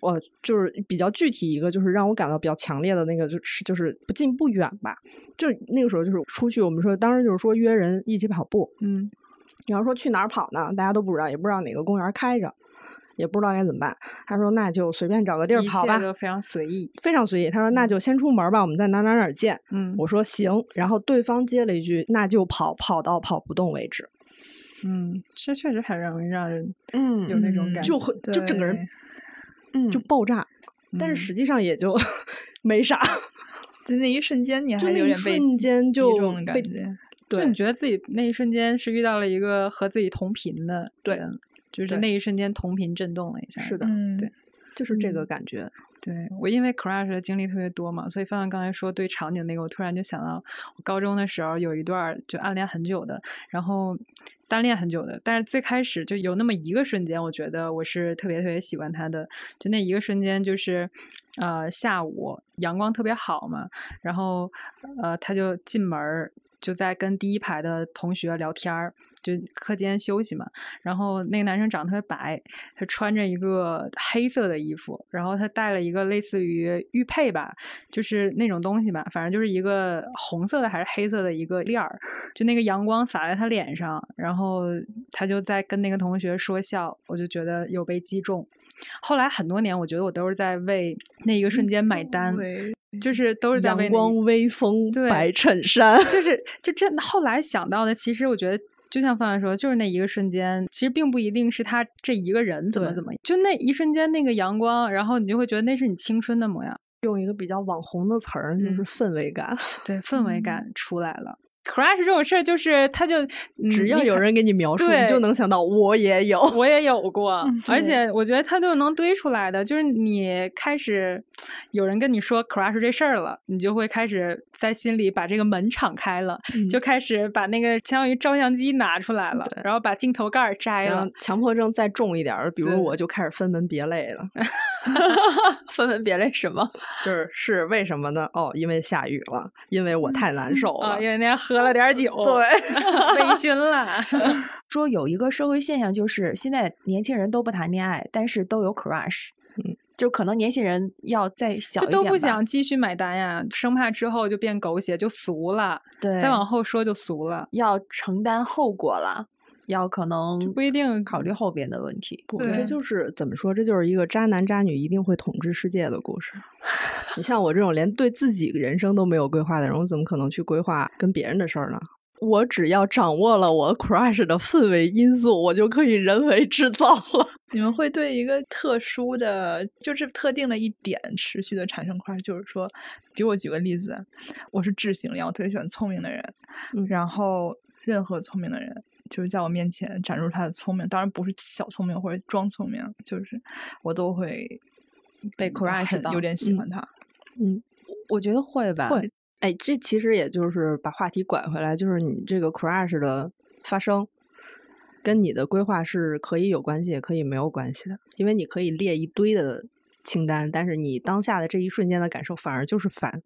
D: 我就是比较具体一个，就是让我感到比较强烈的那个，就是就是不近不远吧。就那个时候就是出去，我们说当时就是说约人一起跑步，
C: 嗯
D: 你要说去哪儿跑呢？大家都不知道，也不知道哪个公园开着，也不知道该怎么办。他说那就随便找个地儿跑吧，
C: 非常随意。
D: 非常随意。他说那就先出门吧，我们在哪哪哪见。
C: 嗯
D: 我说行，然后对方接了一句那就跑，跑到跑不动为止。
C: 嗯，这确实很容易让人
B: 嗯
C: 有那种感觉，
D: 就很就整个人
E: 对
B: 嗯
D: 就爆炸，但是
C: 嗯
D: 实际上也就 没啥，
E: 在那一瞬间，你
D: 就
E: 还
D: 那一瞬间就
E: 中的
D: 被
E: 感觉。
D: 对
C: 就你觉得自己那一瞬间是遇到了一个和自己同频的
D: 对
C: 人，就是
D: 对
C: 那一瞬间同频震动了一下。
D: 是的
E: 嗯，
C: 对
D: 就是这个
C: 嗯
D: 感觉。
C: 对我因为 crush 的经历特别多嘛，所以范范刚才说对场景那个，我突然就想到我高中的时候有一段就暗恋很久的，然后单恋很久的，但是最开始就有那么一个瞬间，我觉得我是特别特别喜欢他的，就那一个瞬间就是呃下午阳光特别好嘛，然后呃他就进门就在跟第一排的同学聊天儿。就课间休息嘛，然后那个男生长得特别白，他穿着一个黑色的衣服，然后他戴了一个类似于玉佩吧，就是那种东西吧，反正就是一个红色的还是黑色的一个链儿，就那个阳光洒在他脸上，然后他就在跟那个同学说笑，我就觉得有被击中。后来很多年，我觉得我都是在为那一个瞬间买单，
E: 对，
C: 就是都是在
D: 阳光微风，
C: 对
D: 白衬衫，
C: 就是就真的后来想到的，其实我觉得。就像范范说，就是那一个瞬间，其实并不一定是他这一个人怎么怎么，就那一瞬间那个阳光，然后你就会觉得那是你青春的模样，
D: 用一个比较网红的词儿，就是
C: 嗯
D: 氛围感。
C: 对，氛围感出来了。Crush 这种事儿，就是他就
D: 只要有，人给你描述，你就能想到我也有。
C: 嗯我也有过，而且我觉得他就能堆出来的，就是你开始有人跟你说 crush 这事儿了，你就会开始在心里把这个门敞开了，就开始把那个相当于照相机拿出来了，然后把镜头盖儿摘了，
D: 强迫症再重一点儿，比如我就开始分门别类了。
B: 分门别类什么？
D: 就是是为什么呢？哦，因为下雨了，因为我太难受
C: 啊，
D: 了。
C: 因为那天喝了点酒，
D: 对，
C: 微醺了。
B: 说有一个社会现象，就是现在年轻人都不谈恋爱，但是都有 crush。
D: 嗯，
B: 就可能年轻人要再小
C: 就都不
B: 一点吧
C: 想继续买单呀，生怕之后就变狗血，就俗了。
B: 对，
C: 再往后说就俗了，
B: 要承担后果了，要可能
C: 不一定
B: 考虑后边的问题。
D: 不，这就是怎么说？这就是一个渣男渣女一定会统治世界的故事。你像我这种连对自己人生都没有规划的人，我怎么可能去规划跟别人的事儿呢？我只要掌握了我 crush 的氛围因素，我就可以人为制造了。
E: 你们会对一个特殊的，就是特定的一点持续的产生 crush，就是说，比如我举个例子，我是智性恋，我特别喜欢聪明的人，
D: 嗯
E: 然后任何聪明的人，就是在我面前展示他的聪明，当然不是小聪明或者装聪明，就是我都会
B: 被
E: 嗯
B: crush 到
E: 有点喜
D: 嗯
E: 欢他。
D: 嗯，
B: 我觉得会吧，
D: 会。哎，这其实也就是把话题拐回来，就是你这个 crush 的发生，跟你的规划是可以有关系，也可以没有关系的。因为你可以列一堆的清单，但是你当下的这一瞬间的感受反而就是反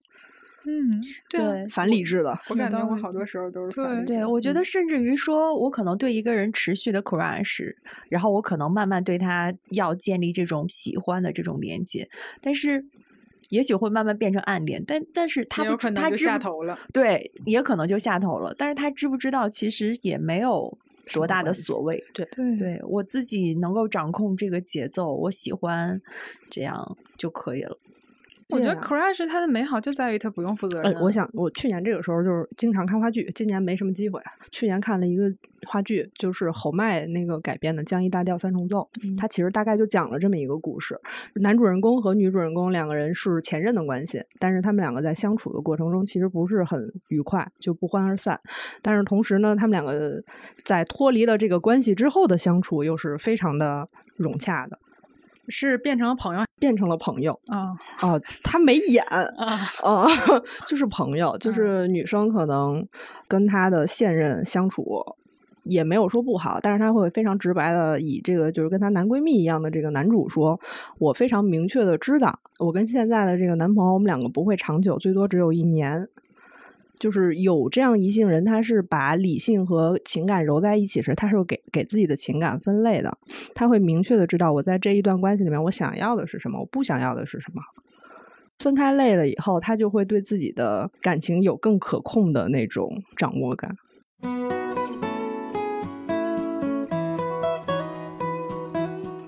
E: 嗯，
C: 对啊
B: 对
D: 反理智的。
C: 我感觉我好多时候都是
E: 对
C: 反理
B: 对，我觉得甚至于说，我可能对一个人持续的 crush，然后我可能慢慢对他要建立这种喜欢的这种连接，但是也许会慢慢变成暗恋，但但是他不知
C: 有可能就
B: 他知不
C: 下头了。
B: 对，也可能就下头了，但是他知不知道，其实也没有多大的所谓。
D: 对
E: 对
B: 对我自己能够掌控这个节奏，我喜欢这样就可以了。
C: 我觉得 Crash 它的美好就在于它不用负责任啊。，
D: 呃我想我去年这个时候就是经常看话剧，今年没什么机会。去年看了一个话剧，就是侯麦那个改编的《江一大调三重奏》，它其实大概就讲了这么一个故事：男主人公和女主人公两个人是前任的关系，但是他们两个在相处的过程中其实不是很愉快，就不欢而散。但是同时呢，他们两个在脱离了这个关系之后的相处又是非常的融洽的，
C: 是变成了朋友
D: 变成了朋友。
C: 啊
D: 哦，他没演，
C: 啊，
D: 啊，就是朋友，就
C: 嗯
D: 是女生可能跟她的现任相处也没有说不好，但是她会非常直白的以这个就是跟她男闺蜜一样的这个男主说，我非常明确的知道，我跟现在的这个男朋友，我们两个不会长久，最多只有一年。就是有这样一性人，他是把理性和情感揉在一起时，他是给给自己的情感分类的，他会明确的知道我在这一段关系里面，我想要的是什么，我不想要的是什么。分开累了以后，他就会对自己的感情有更可控的那种掌握感。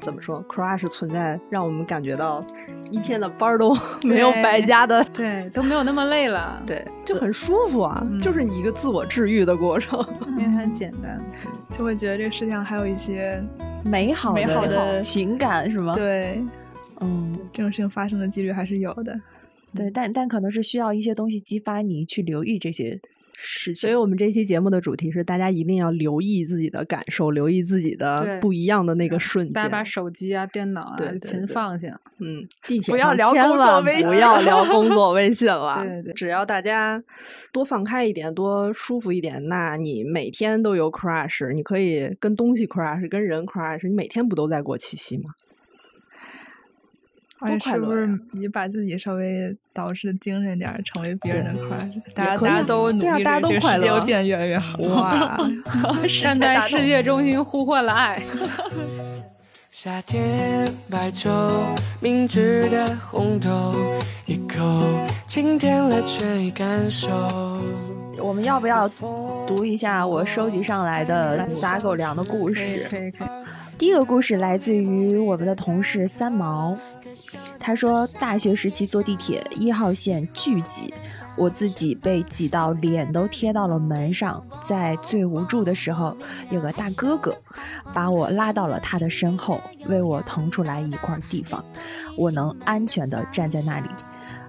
D: 怎么说？crush 存在，让我们感觉到一天的班儿都没有白加的，
C: 对，都没有那么累了，
D: 对，就很舒服啊，
C: 嗯
D: 就是你一个自我治愈的过程。
C: 因为它很简单。
E: 就会觉得这个世界上还有一些
B: 美好
E: 美好的
B: 情感是吗？，
E: 对
B: 嗯，
E: 这种事情发生的几率还是有的。
B: 对，但但可能是需要一些东西激发你去留意这些事情。
D: 所以，我们这期节目的主题是：大家一定要留意自己的感受，留意自己的不一样的那个瞬间。
C: 大家把手机啊、电脑啊、
D: 对对
C: 琴放下。
D: 嗯，地铁
B: 不要聊工作微信
D: 不要聊工作微信了。
C: 对对对
D: 只要大家多放开一点，多舒服一点，那你每天都有 crush，你可以跟东西 crush，跟人 crush，你每天不都在过七夕吗？
E: 而且是不是
D: 快乐呀
E: 也把自己稍微捯饬精神点儿，成为别人的 crush？大家大家都努
D: 对啊大家
E: 力着，这个
D: 都快乐
E: 世界会变得越来越好。
D: 哇，
C: 站在世界中心呼唤了爱。
A: 夏天白昼，明治的红豆，一口清甜了全已感受。
B: 我们要不要读一下我收集上来的撒狗粮的故事？
C: 可以可以。
B: 第一个故事来自于我们的同事三毛，他说大学时期坐地铁一号线巨挤，我自己被挤到脸都贴到了门上，在最无助的时候，有个大哥哥把我拉到了他的身后，为我腾出来一块地方，我能安全地站在那里。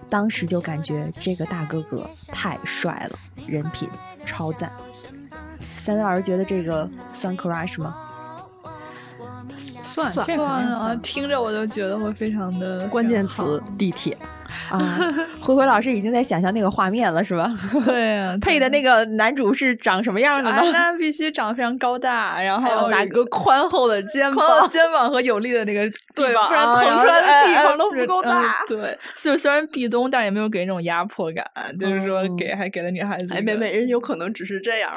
B: 当时就感觉这个大哥哥太帅了，人品超赞。三位老师觉得这个算 crush 吗？
C: 算
D: 算
E: 算啊，听着我都觉得会非常的
D: 关键词地铁。
B: 啊，灰灰老师已经在想象那个画面了，是吧？
E: 对呀、
B: 配的那个男主是长什么样的
E: 啊，
B: 呢？
E: 那必须长得非常高大，然后
B: 还有
E: 拿
B: 个宽厚的肩
E: 宽厚肩膀和有力的那个
B: 对
E: 臂膀
B: 不然腾出来的地方都不够大
E: 对，就虽然壁咚，但也没有给人那种压迫感，就是说
B: 嗯
E: 给还给了女孩子
D: 哎，
E: 一个
D: 美美人有可能只是这样，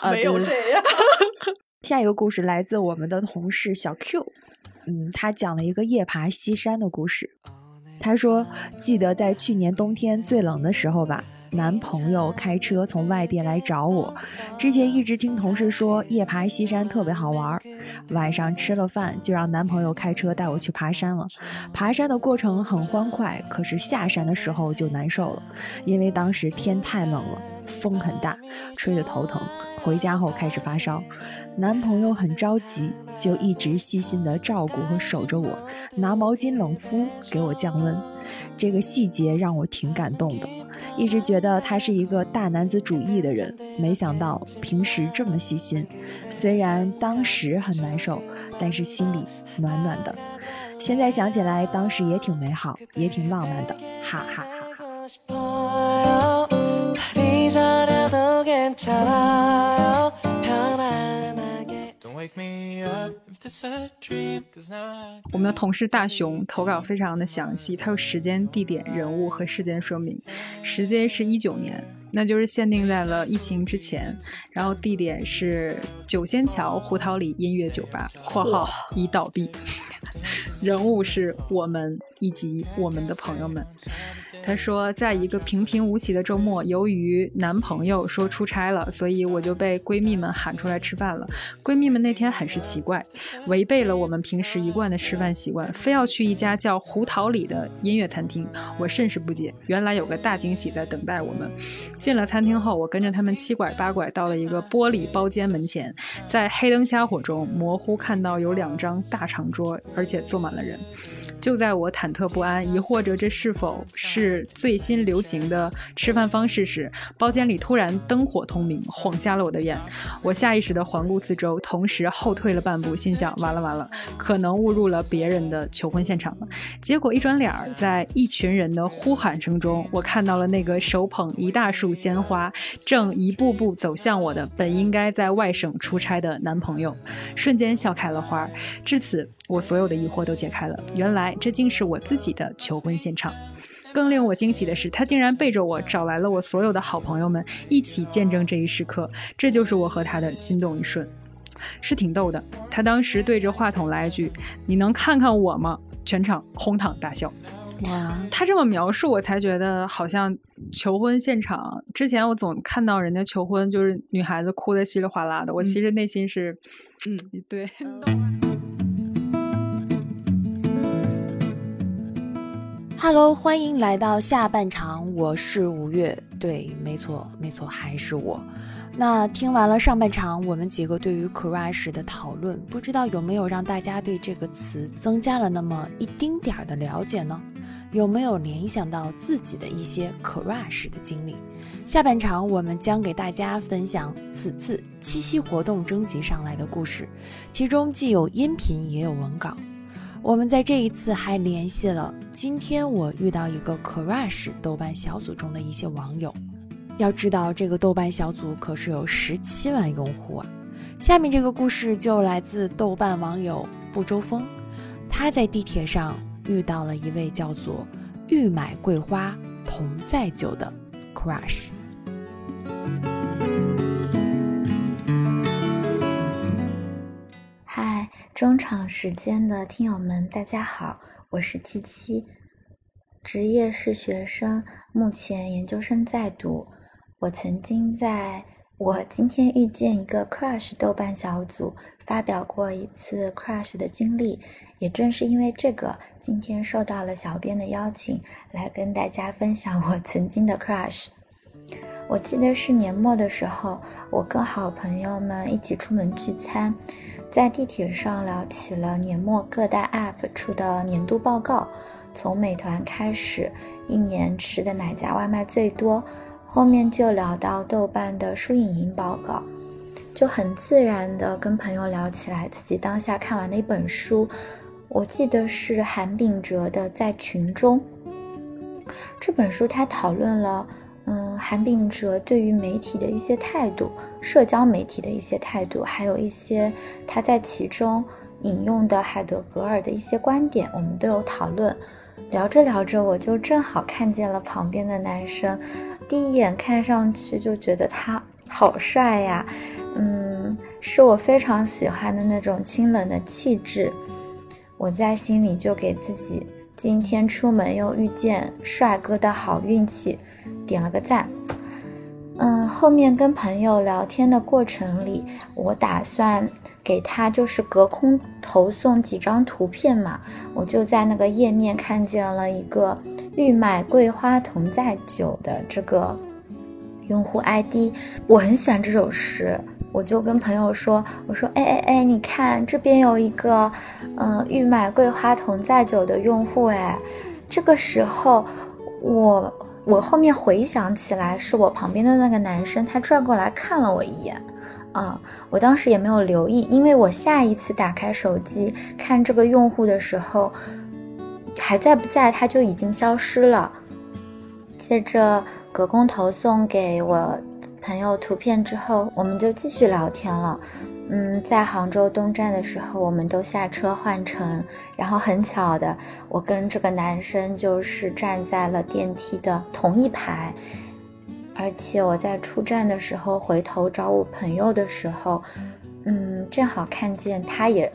B: 啊
D: 没有这样。
B: 下一个故事来自我们的同事小 Q，嗯，他讲了一个夜爬西山的故事。他说，记得在去年冬天最冷的时候吧，男朋友开车从外地来找我。之前一直听同事说夜爬西山特别好玩，晚上吃了饭就让男朋友开车带我去爬山了。爬山的过程很欢快，可是下山的时候就难受了，因为当时天太冷了，风很大，吹得头疼。回家后开始发烧，男朋友很着急，就一直细心的照顾和守着我，拿毛巾冷敷给我降温。这个细节让我挺感动的，一直觉得他是一个大男子主义的人，没想到平时这么细心。虽然当时很难受，但是心里暖暖的。现在想起来，当时也挺美好，也挺浪漫的，哈哈哈哈。
C: 我们的同事大熊投稿非常的详细，他有时间、地点、人物和事件说明。时间是一九年，那就是限定在了疫情之前。然后地点是九仙桥胡桃里音乐酒吧（括号已倒闭）。人物是我们以及我们的朋友们。他说，在一个平平无奇的周末，由于男朋友说出差了，所以我就被闺蜜们喊出来吃饭了。闺蜜们那天很是奇怪，违背了我们平时一贯的吃饭习惯，非要去一家叫胡桃里的音乐餐厅。我甚是不解，原来有个大惊喜在等待我们。进了餐厅后，我跟着他们七拐八拐到了一个玻璃包间门前，在黑灯瞎火中，模糊看到有两张大长桌，而且坐满了人。就在我忐忑不安，疑惑着这是否是最新流行的吃饭方式时，包间里突然灯火通明，晃瞎了我的眼。我下意识地环顾四周，同时后退了半步，心想：完了完了，可能误入了别人的求婚现场了。结果一转脸，在一群人的呼喊声中，我看到了那个手捧一大束鲜花，正一步步走向我的本应该在外省出差的男朋友，瞬间笑开了花。至此，我所有的疑惑都解开了，原来这竟是我自己的求婚现场。更令我惊喜的是，他竟然背着我找来了我所有的好朋友们，一起见证这一时刻。这就是我和他的心动一瞬，是挺逗的。他当时对着话筒来一句：“你能看看我吗？”全场哄堂大笑。
B: 哇，
C: 他这么描述，我才觉得好像求婚现场。之前我总看到人家求婚，就是女孩子哭得稀里哗啦的，我其实内心是，
D: 嗯，
C: 对。
B: Hello，欢迎来到下半场，我是五月。对，没错，没错，还是我。那听完了上半场，我们几个对于 crush 的讨论，不知道有没有让大家对这个词增加了那么一丁点儿的了解呢？有没有联想到自己的一些 crush 的经历？下半场我们将给大家分享此次七夕活动征集上来的故事，其中既有音频也有文稿。我们在这一次还联系了今天我遇到一个 crush 豆瓣小组中的一些网友。要知道，这个豆瓣小组可是有十七万用户啊！下面这个故事就来自豆瓣网友不周峰，他在地铁上遇到了一位叫做“欲买桂花同载酒”的 crush。
F: 中场时间的听友们，大家好，我是七七，职业是学生，目前研究生在读。我曾经在我今天遇见一个 crush 豆瓣小组发表过一次 crush 的经历，也正是因为这个，今天受到了小编的邀请，来跟大家分享我曾经的 crush。我记得是年末的时候，我跟好朋友们一起出门聚餐，在地铁上聊起了年末各大 app 出的年度报告，从美团开始，一年吃的哪家外卖最多，后面就聊到豆瓣的书影音报告，就很自然的跟朋友聊起来自己当下看完的一本书，我记得是韩炳哲的《在群中》。这本书他讨论了，嗯，韩炳哲对于媒体的一些态度，社交媒体的一些态度，还有一些他在其中引用的海德格尔的一些观点，我们都有讨论。聊着聊着，我就正好看见了旁边的男生，第一眼看上去就觉得他好帅呀，嗯，是我非常喜欢的那种清冷的气质。我在心里就给自己今天出门又遇见帅哥的好运气点了个赞。嗯，后面跟朋友聊天的过程里，我打算给他就是隔空投送几张图片嘛，我就在那个页面看见了一个欲买桂花同载酒的这个用户 ID，我很喜欢这首诗，我就跟朋友说，我说哎哎哎，你看这边有一个嗯欲买桂花同载酒的用户哎，这个时候我。我后面回想起来，是我旁边的那个男生，他转过来看了我一眼，啊，我当时也没有留意，因为我下一次打开手机看这个用户的时候，还在不在，他就已经消失了。接着隔空投送给我朋友图片之后，我们就继续聊天了。嗯，在杭州东站的时候，我们都下车换乘，然后很巧的，我跟这个男生就是站在了电梯的同一排，而且我在出站的时候回头找我朋友的时候，嗯，正好看见他，也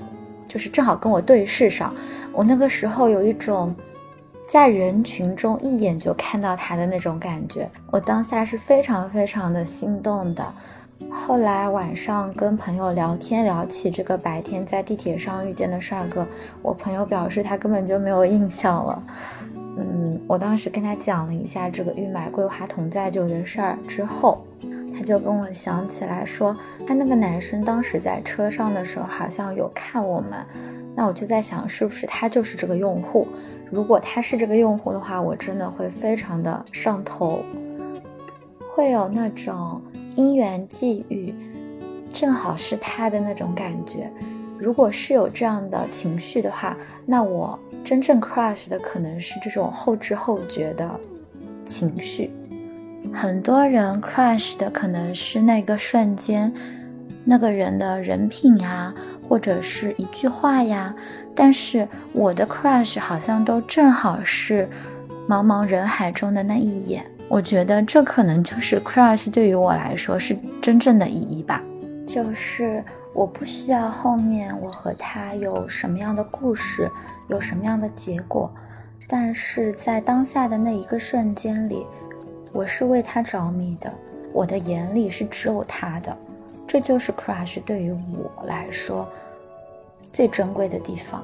F: 就是正好跟我对视上，我那个时候有一种在人群中一眼就看到他的那种感觉，我当下是非常非常的心动的。后来晚上跟朋友聊天，聊起这个白天在地铁上遇见的帅哥，我朋友表示他根本就没有印象了。嗯，我当时跟他讲了一下这个欲买桂花同载酒的事儿之后，他就跟我想起来说，他那个男生当时在车上的时候好像有看我们。那我就在想，是不是他就是这个用户？如果他是这个用户的话，我真的会非常的上头，会有那种。因缘际遇，正好是他的那种感觉。如果是有这样的情绪的话，那我真正 crush 的可能是这种后知后觉的情绪。很多人 crush 的可能是那个瞬间，那个人的人品呀，或者是一句话呀。但是我的 crush 好像都正好是茫茫人海中的那一眼。我觉得这可能就是 crush 对于我来说是真正的意义吧，就是我不需要后面我和他有什么样的故事，有什么样的结果，但是在当下的那一个瞬间里，我是为他着迷的，我的眼里是只有他的，这就是 crush 对于我来说最珍贵的地方。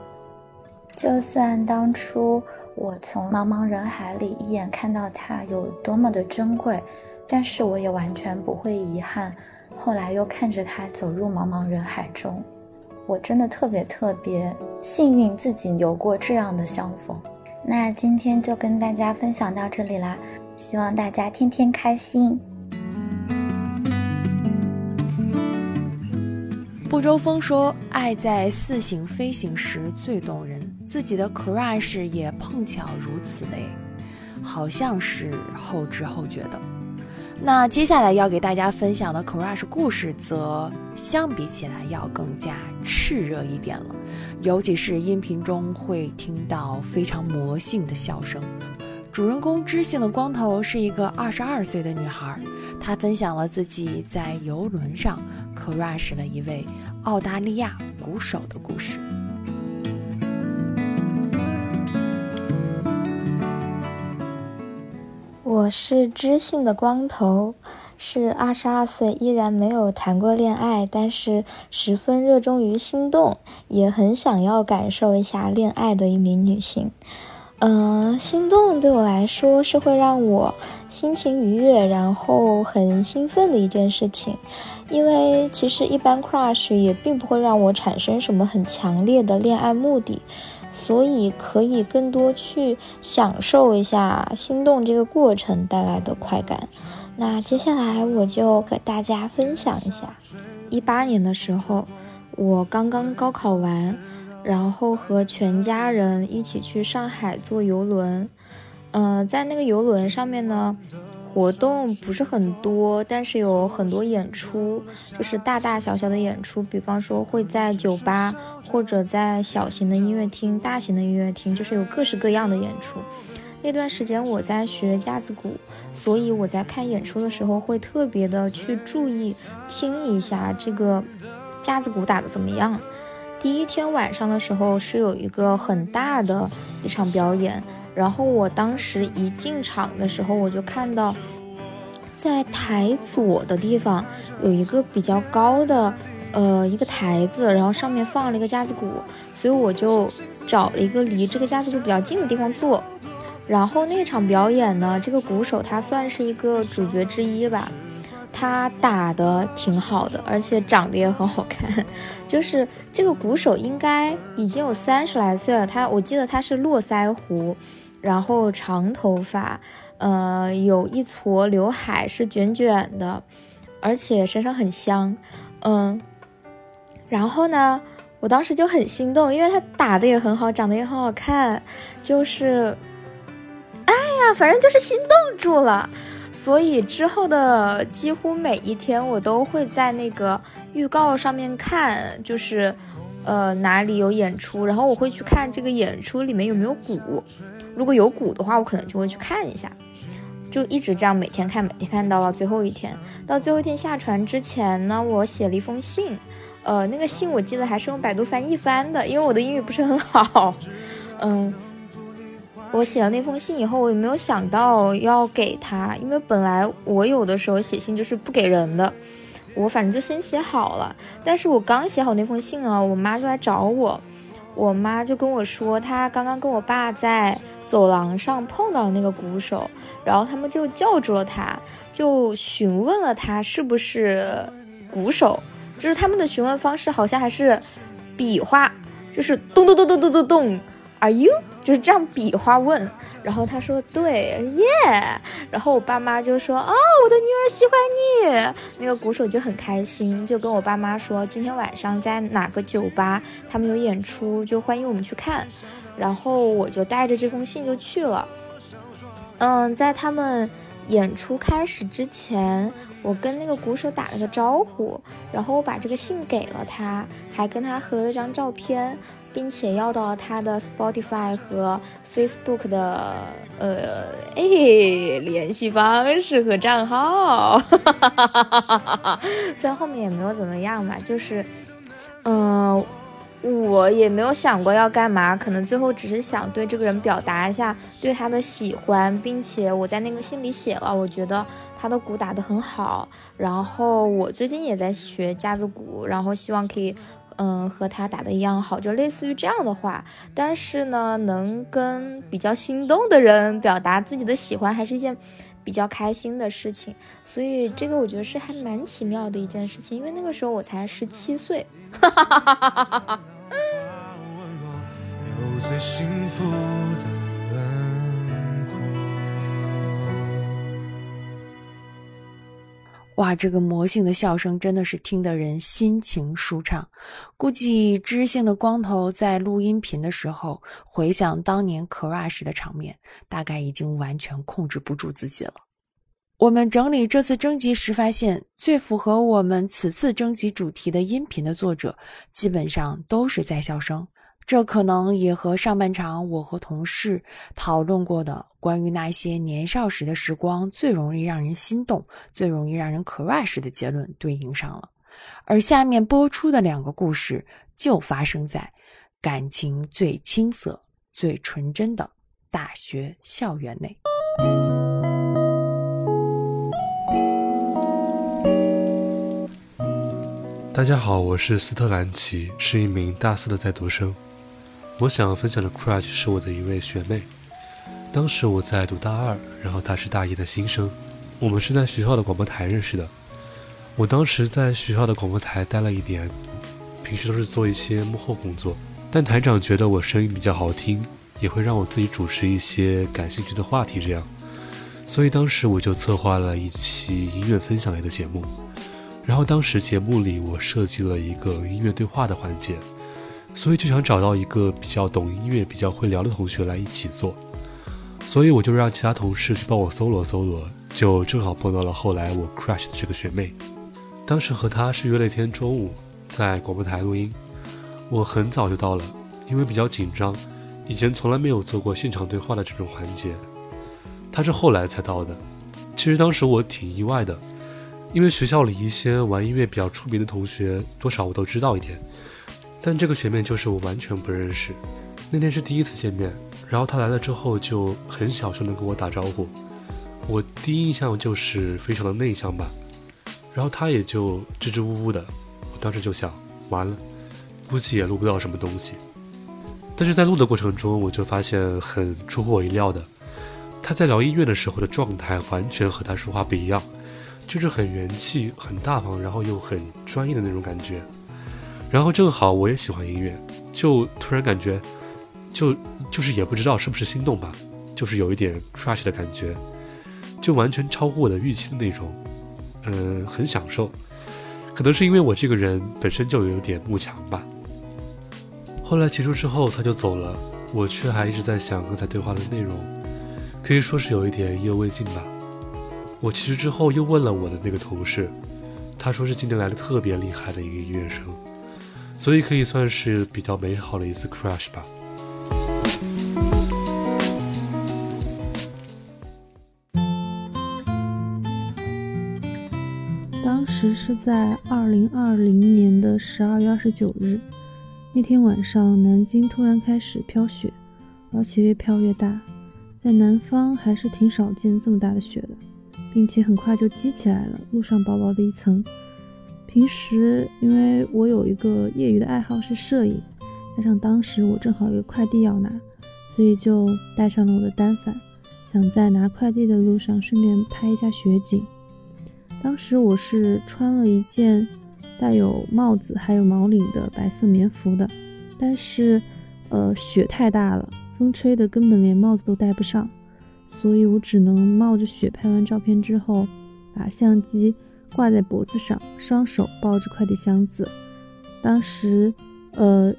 F: 就算当初我从茫茫人海里一眼看到他有多么的珍贵，但是我也完全不会遗憾。后来又看着他走入茫茫人海中，我真的特别特别幸运，自己有过这样的相逢。那今天就跟大家分享到这里啦，希望大家天天开心。
B: 不周风说：“爱在似醒非醒时最动人。”自己的 crush 也碰巧如此嘞，好像是后知后觉的。那接下来要给大家分享的 crush 故事，则相比起来要更加炽热一点了，尤其是音频中会听到非常魔性的笑声。主人公知性的光头是一个二十二岁的女孩，她分享了自己在游轮上 crush 了一位澳大利亚鼓手的故事。
G: 我是知性的光头，是二十二岁，依然没有谈过恋爱，但是十分热衷于心动，也很想要感受一下恋爱的一名女性。嗯，心动对我来说是会让我心情愉悦，然后很兴奋的一件事情，因为其实一般 crush 也并不会让我产生什么很强烈的恋爱目的。所以可以更多去享受一下心动这个过程带来的快感。那接下来我就给大家分享一下，一八年的时候，我刚刚高考完，然后和全家人一起去上海坐游轮。嗯、在那个游轮上面呢，活动不是很多，但是有很多演出，就是大大小小的演出，比方说会在酒吧或者在小型的音乐厅、大型的音乐厅，就是有各式各样的演出。那段时间我在学架子鼓，所以我在看演出的时候会特别的去注意听一下这个架子鼓打的怎么样。第一天晚上的时候是有一个很大的一场表演，然后我当时一进场的时候，我就看到在台左的地方有一个比较高的呃一个台子，然后上面放了一个架子鼓，所以我就找了一个离这个架子鼓比较近的地方坐。然后那场表演呢，这个鼓手他算是一个主角之一吧，他打的挺好的，而且长得也很好看。就是这个鼓手应该已经有三十来岁了，他我记得他是络腮胡，然后长头发，呃，有一撮刘海是卷卷的，而且身上很香，嗯。然后呢，我当时就很心动，因为他打的也很好，长得也很好看，就是。哎呀，反正就是心动住了，所以之后的几乎每一天，我都会在那个预告上面看，就是，呃，哪里有演出，然后我会去看这个演出里面有没有鼓，如果有鼓的话，我可能就会去看一下，就一直这样每天看，每天看到了最后一天。到最后一天下船之前呢，我写了一封信，呃，那个信我记得还是用百度翻译翻的，因为我的英语不是很好，嗯。我写了那封信以后，我也没有想到要给他，因为本来我有的时候写信就是不给人的，我反正就先写好了。但是我刚写好那封信啊，我妈就来找我，我妈就跟我说，她刚刚跟我爸在走廊上碰到那个鼓手，然后他们就叫住了他，就询问了他是不是鼓手，就是他们的询问方式好像还是比划，就是咚咚咚咚咚咚咚，Are you？就是这样比划问，然后他说对耶，然后我爸妈就说哦，我的女儿喜欢你，那个鼓手就很开心，就跟我爸妈说今天晚上在哪个酒吧他们有演出，就欢迎我们去看，然后我就带着这封信就去了。嗯，在他们演出开始之前，我跟那个鼓手打了个招呼，然后我把这个信给了他，还跟他合了张照片。并且要到他的 Spotify 和 Facebook 的呃诶联系方式和账号，虽然后面也没有怎么样吧，就是嗯、我也没有想过要干嘛，可能最后只是想对这个人表达一下对他的喜欢，并且我在那个信里写了，我觉得他的鼓打得很好，然后我最近也在学架子鼓，然后希望可以。嗯，和他打的一样好，就类似于这样的话。但是呢，能跟比较心动的人表达自己的喜欢，还是一件比较开心的事情。所以这个我觉得是还蛮奇妙的一件事情，因为那个时候我才十七岁。哈哈哈哈哈哈！
H: 有最幸福的轮
B: 哇，这个魔性的笑声真的是听得人心情舒畅。估计知性的光头在录音频的时候，回想当年 crush 的场面，大概已经完全控制不住自己了。我们整理这次征集时发现，最符合我们此次征集主题的音频的作者，基本上都是在校生。这可能也和上半场我和同事讨论过的关于那些年少时的时光最容易让人心动、最容易让人 crush 的结论对应上了。而下面播出的两个故事就发生在感情最青涩、最纯真的大学校园内。
I: 大家好，我是斯特兰奇，是一名大四的在读生。我想分享的 crush 是我的一位学妹。当时我在读大二，然后她是大一的新生。我们是在学校的广播台认识的。我当时在学校的广播台待了一年，平时都是做一些幕后工作。但台长觉得我声音比较好听，也会让我自己主持一些感兴趣的话题，这样。所以当时我就策划了一期音乐分享类的节目。然后当时节目里我设计了一个音乐对话的环节。所以就想找到一个比较懂音乐、比较会聊的同学来一起做。所以我就让其他同事去帮我搜罗搜罗，就正好碰到了后来我 crush 的这个学妹。当时和她是约了一天中午在广播台录音，我很早就到了，因为比较紧张，以前从来没有做过现场对话的这种环节。她是后来才到的，其实当时我挺意外的，因为学校里一些玩音乐比较出名的同学，多少我都知道一点，但这个学妹就是我完全不认识。那天是第一次见面，然后她来了之后就很小声的跟我打招呼，我第一印象就是非常的内向吧。然后他也就支支吾吾的，我当时就想，完了，估计也录不到什么东西。但是在录的过程中，我就发现很出乎我意料的，他在聊音乐的时候的状态完全和他说话不一样，就是很元气、很大方，然后又很专业的那种感觉。然后正好我也喜欢音乐，就突然感觉，就就是也不知道是不是心动吧，就是有一点 crush 的感觉，就完全超乎我的预期的那种。嗯，很享受，可能是因为我这个人本身就有点慕强吧。后来结束之后，他就走了，我却还一直在想刚才对话的内容，可以说是有一点意犹未尽吧。我其实之后又问了我的那个同事，他说是今年来的特别厉害的一个音乐生，所以可以算是比较美好的一次 crush 吧。
J: 当时是在二零二零年的十二月二十九日，那天晚上，南京突然开始飘雪，而且越飘越大，在南方还是挺少见这么大的雪的，并且很快就积起来了，路上薄薄的一层。平时因为我有一个业余的爱好是摄影，加上当时我正好有快递要拿，所以就带上了我的单反，想在拿快递的路上顺便拍一下雪景。当时我是穿了一件带有帽子还有毛领的白色棉服的，但是，呃，雪太大了，风吹的根本连帽子都戴不上，所以我只能冒着雪拍完照片之后，把相机挂在脖子上，双手抱着快递箱子。当时，呃，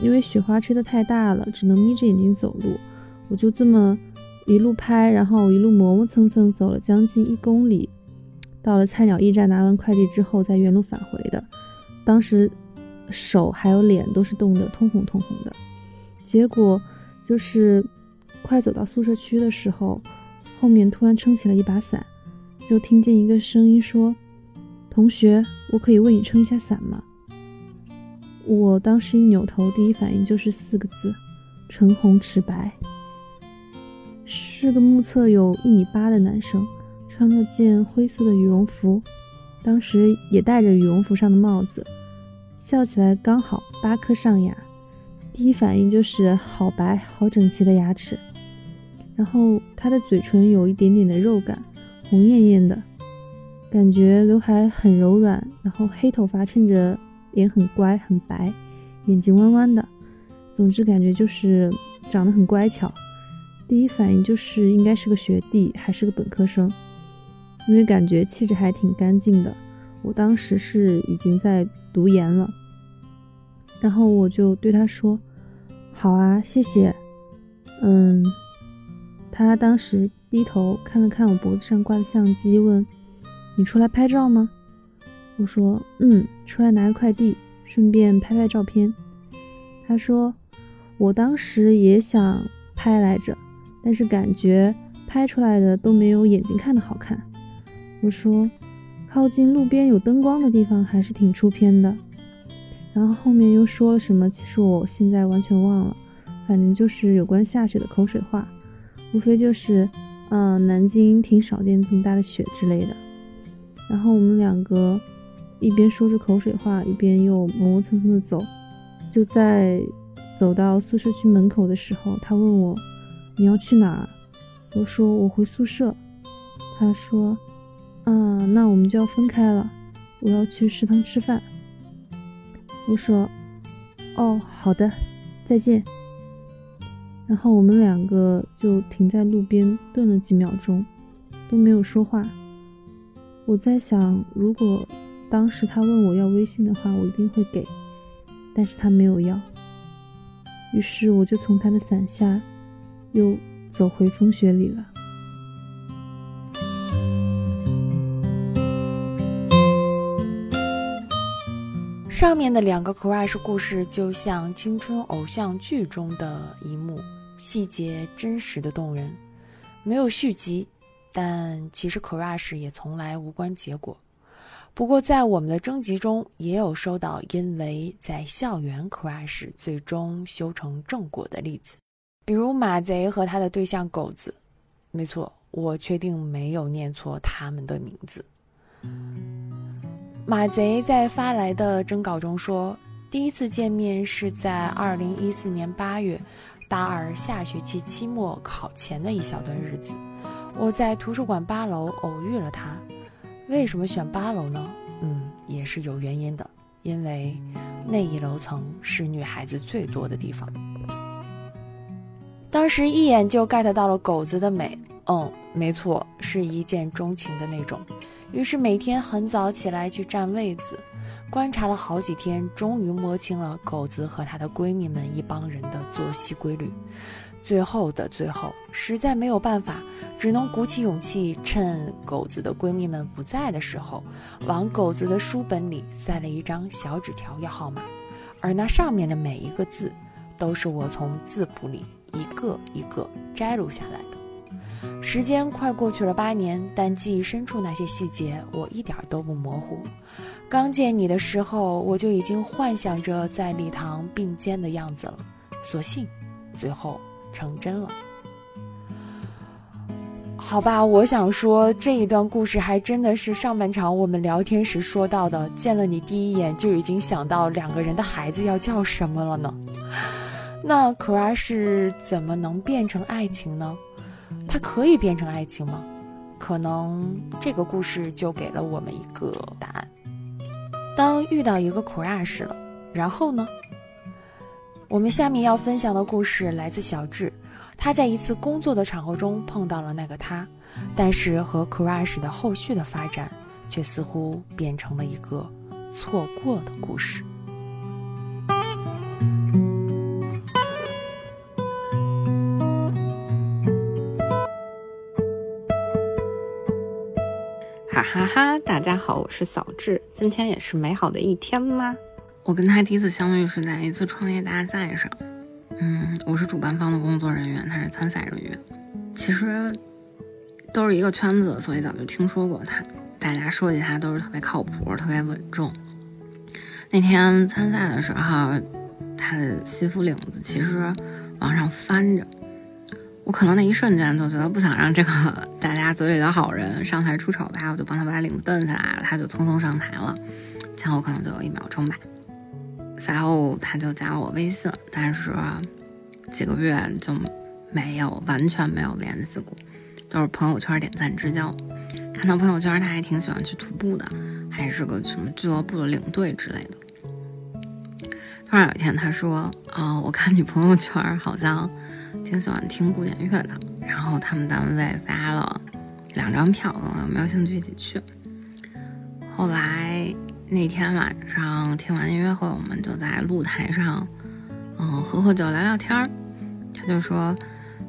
J: 因为雪花吹得太大了，只能眯着眼睛走路，我就这么一路拍，然后一路磨磨蹭蹭走了将近一公里。到了菜鸟驿站拿完快递之后，再原路返回的。当时手还有脸都是冻得通红通红的。结果就是快走到宿舍区的时候，后面突然撑起了一把伞，就听见一个声音说：“同学，我可以为你撑一下伞吗？”我当时一扭头，第一反应就是四个字：唇红齿白。是个目测有一米八的男生。穿了件灰色的羽绒服，当时也戴着羽绒服上的帽子，笑起来刚好八颗上牙，第一反应就是好白好整齐的牙齿。然后他的嘴唇有一点点的肉感，红艳艳的，感觉刘海很柔软，然后黑头发衬着脸很乖很白，眼睛弯弯的，总之感觉就是长得很乖巧。第一反应就是应该是个学弟，还是个本科生。因为感觉气质还挺干净的，我当时是已经在读研了，然后我就对他说：“好啊，谢谢。”嗯，他当时低头看了看我脖子上挂的相机，问：“你出来拍照吗？”我说：“嗯，出来拿个快递，顺便拍拍照片。”他说：“我当时也想拍来着，但是感觉拍出来的都没有眼睛看的好看。”我说，靠近路边有灯光的地方还是挺出片的。然后后面又说了什么，其实我现在完全忘了。反正就是有关下雪的口水话，无非就是，嗯，南京挺少见这么大的雪之类的。然后我们两个一边说着口水话，一边又磨磨蹭蹭的走。就在走到宿舍区门口的时候，他问我你要去哪？我说我回宿舍。他说。啊，那我们就要分开了。我要去食堂吃饭。我说：“哦，好的，再见。”然后我们两个就停在路边顿了几秒钟，都没有说话。我在想，如果当时他问我要微信的话，我一定会给，但是他没有要。于是我就从他的伞下又走回风雪里了。
B: 上面的两个 crush 故事就像青春偶像剧中的一幕，细节真实的动人，没有续集，但其实 crush 也从来无关结果。不过在我们的征集中，也有收到因为在校园 crush 最终修成正果的例子，比如马贼和他的对象狗子。没错，我确定没有念错他们的名字。马贼在发来的征稿中说，第一次见面是在二零一四年八月，大二下学期期末考前的一小段日子，我在图书馆八楼偶遇了他。为什么选八楼呢？嗯，也是有原因的，因为那一楼层是女孩子最多的地方。当时一眼就 get 到了狗子的美，嗯，没错，是一见钟情的那种。于是每天很早起来去占位子，观察了好几天，终于摸清了狗子和她的闺蜜们一帮人的作息规律。最后的最后，实在没有办法，只能鼓起勇气，趁狗子的闺蜜们不在的时候，往狗子的书本里塞了一张小纸条要号码，而那上面的每一个字，都是我从字谱里一个一个摘录下来的。时间快过去了八年，但记忆深处那些细节我一点都不模糊。刚见你的时候，我就已经幻想着在礼堂并肩的样子了。所幸，最后成真了。好吧，我想说这一段故事还真的是上半场我们聊天时说到的，见了你第一眼就已经想到两个人的孩子要叫什么了呢？那 crush 怎么能变成爱情呢？它可以变成爱情吗？可能这个故事就给了我们一个答案。当遇到一个 crush 了，然后呢？我们下面要分享的故事来自小智，他在一次工作的场合中碰到了那个他，但是和 crush 的后续的发展，却似乎变成了一个错过的故事。
K: 哈哈哈！大家好，我是小智。今天也是美好的一天吗？我跟他第一次相遇是在一次创业大赛上。嗯，我是主办方的工作人员，他是参赛人员。其实都是一个圈子，所以早就听说过他。大家说起他都是特别靠谱、特别稳重。那天参赛的时候，他的西服领子其实往上翻着。我可能那一瞬间就觉得不想让这个大家嘴里的好人上台出丑吧，我就帮他把领子蹬下来了，他就匆匆上台了，前后可能就有一秒钟吧。赛后他就加了我微信，但是几个月就没有完全没有联系过，都是朋友圈点赞之交。看到朋友圈他还挺喜欢去徒步的，还是个什么俱乐部的领队之类的。突然有一天他说：“啊，我看你朋友圈好像。”挺喜欢听古典乐的，然后他们单位发了两张票，有没有兴趣一起去。后来那天晚上听完音乐会，我们就在露台上，嗯，喝喝酒聊聊天儿。他就说，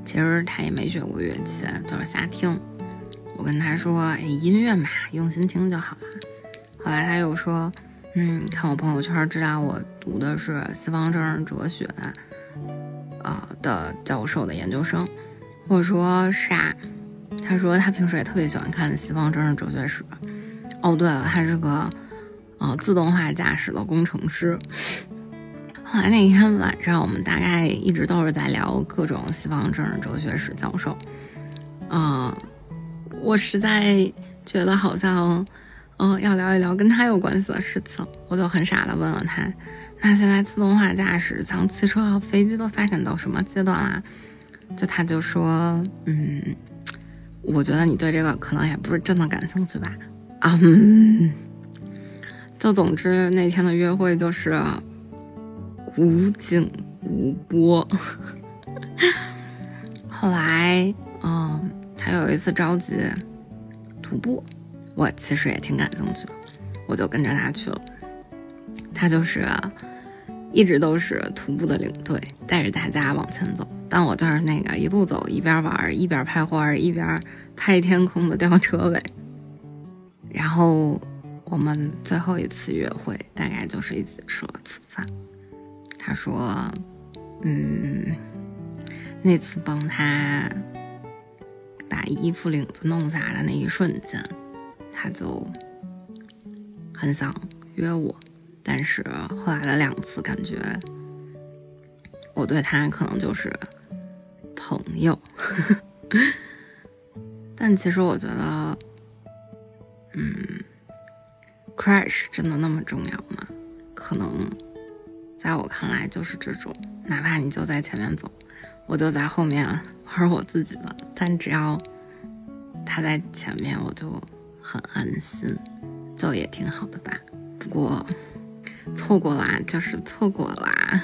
K: 其实他也没学过乐器，就是瞎听。我跟他说，哎，音乐嘛，用心听就好了。后来他又说，嗯，看我朋友圈知道我读的是西方政治哲学。呃的教授的研究生，我说啥？他说他平时也特别喜欢看西方政治哲学史。哦，对了，他是个呃自动化驾驶的工程师。后来那天晚上，我们大概一直都是在聊各种西方政治哲学史教授。啊，我实在觉得好像，嗯，要聊一聊跟他有关系的事情，我就很傻的问了他。那现在自动化驾驶像汽车和飞机都发展到什么阶段啦？就他就说，嗯，我觉得你对这个可能也不是真的感兴趣吧？啊，就总之那天的约会就是无景无波。后来，嗯，他有一次着急徒步，我其实也挺感兴趣的，我就跟着他去了。他就是。一直都是徒步的领队，带着大家往前走。但我就是那个一路走一边玩一边拍花一边拍天空的吊车尾。然后我们最后一次约会大概就是一起吃了次饭。他说：“嗯，那次帮他把衣服领子弄下的那一瞬间，他就很想约我，但是后来的两次感觉。”我对他可能就是朋友，但其实我觉得，嗯，crush 真的那么重要吗？可能在我看来就是这种，哪怕你就在前面走，我就在后面 玩我自己的，但只要他在前面，我就很安心，就也挺好的吧。不过错过啦，就是错过啦。